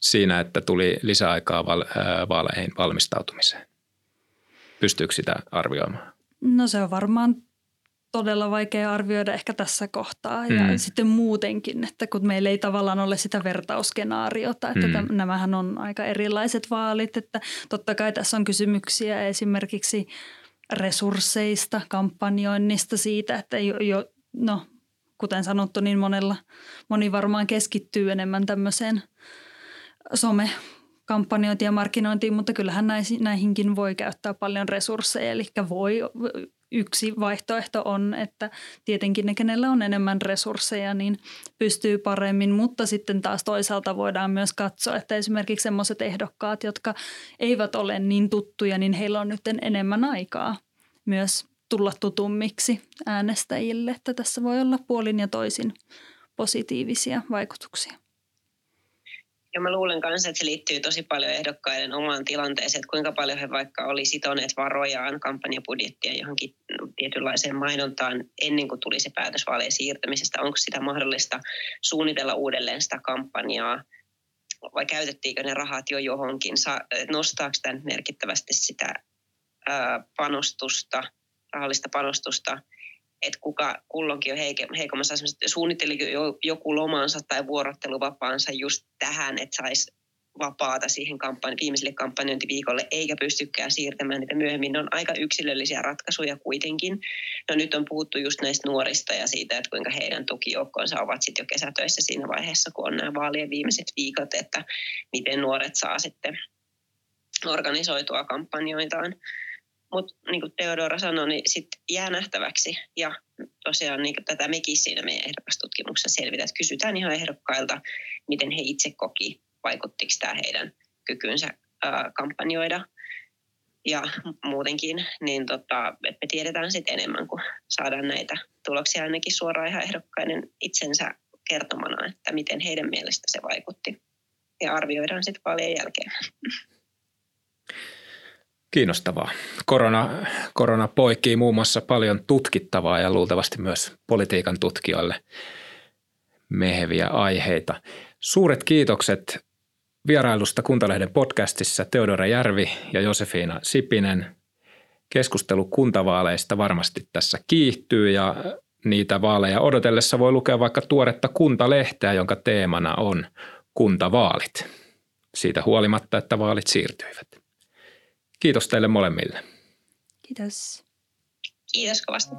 siinä, että tuli lisäaikaa vaaleihin valmistautumiseen? Pystyykö sitä arvioimaan? No se on varmaan todella vaikea arvioida ehkä tässä kohtaa ja mm. sitten muutenkin, että kun meillä ei tavallaan ole sitä vertauskenaariota, että mm. nämähän on aika erilaiset vaalit, että totta kai tässä on kysymyksiä esimerkiksi resursseista, kampanjoinnista, siitä, että jo, jo no kuten sanottu, niin monella, moni varmaan keskittyy enemmän tämmöiseen some kampanjointiin ja markkinointiin, mutta kyllähän näihinkin voi käyttää paljon resursseja. Eli voi, yksi vaihtoehto on, että tietenkin ne, kenellä on enemmän resursseja, niin pystyy paremmin, mutta sitten taas toisaalta voidaan myös katsoa, että esimerkiksi sellaiset ehdokkaat, jotka eivät ole niin tuttuja, niin heillä on nyt enemmän aikaa myös tulla tutummiksi äänestäjille, että tässä voi olla puolin ja toisin positiivisia vaikutuksia. Ja mä luulen myös, että se liittyy tosi paljon ehdokkaiden omaan tilanteeseen, että kuinka paljon he vaikka oli sitoneet varojaan kampanjapudjettia johonkin tietynlaiseen mainontaan ennen kuin tuli se päätös vaaleen siirtämisestä. Onko sitä mahdollista suunnitella uudelleen sitä kampanjaa vai käytettiinkö ne rahat jo johonkin? Nostaako tämän merkittävästi sitä panostusta – rahallista panostusta, että kuka kulloinkin on heike, heikommassa asemassa, suunnitteliko joku lomansa tai vuorotteluvapaansa just tähän, että saisi vapaata siihen kampanj- viimeiselle kampanjointiviikolle, eikä pystykään siirtämään niitä myöhemmin. Ne on aika yksilöllisiä ratkaisuja kuitenkin. No nyt on puhuttu just näistä nuorista ja siitä, että kuinka heidän tukijoukkoonsa ovat sitten jo kesätöissä siinä vaiheessa, kun on nämä vaalien viimeiset viikot, että miten nuoret saa sitten organisoitua kampanjoitaan. Mutta niin kuin Teodora sanoi, niin sit jää nähtäväksi. Ja tosiaan niin tätä mekin siinä meidän ehdokastutkimuksessa selvitä, että kysytään ihan ehdokkailta, miten he itse koki, vaikuttiko tämä heidän kykynsä ää, kampanjoida. Ja muutenkin, niin tota, että me tiedetään sitten enemmän, kun saadaan näitä tuloksia ainakin suoraan ihan ehdokkaiden itsensä kertomana, että miten heidän mielestä se vaikutti. Ja arvioidaan sitten paljon jälkeen. Kiinnostavaa. Korona, korona poikii muun muassa paljon tutkittavaa ja luultavasti myös politiikan tutkijoille meheviä aiheita. Suuret kiitokset vierailusta Kuntalehden podcastissa Teodora Järvi ja Josefina Sipinen. Keskustelu kuntavaaleista varmasti tässä kiihtyy ja niitä vaaleja odotellessa voi lukea vaikka tuoretta kuntalehteä, jonka teemana on kuntavaalit. Siitä huolimatta, että vaalit siirtyivät. Kiitos teille molemmille. Kiitos. Kiitos kovasti.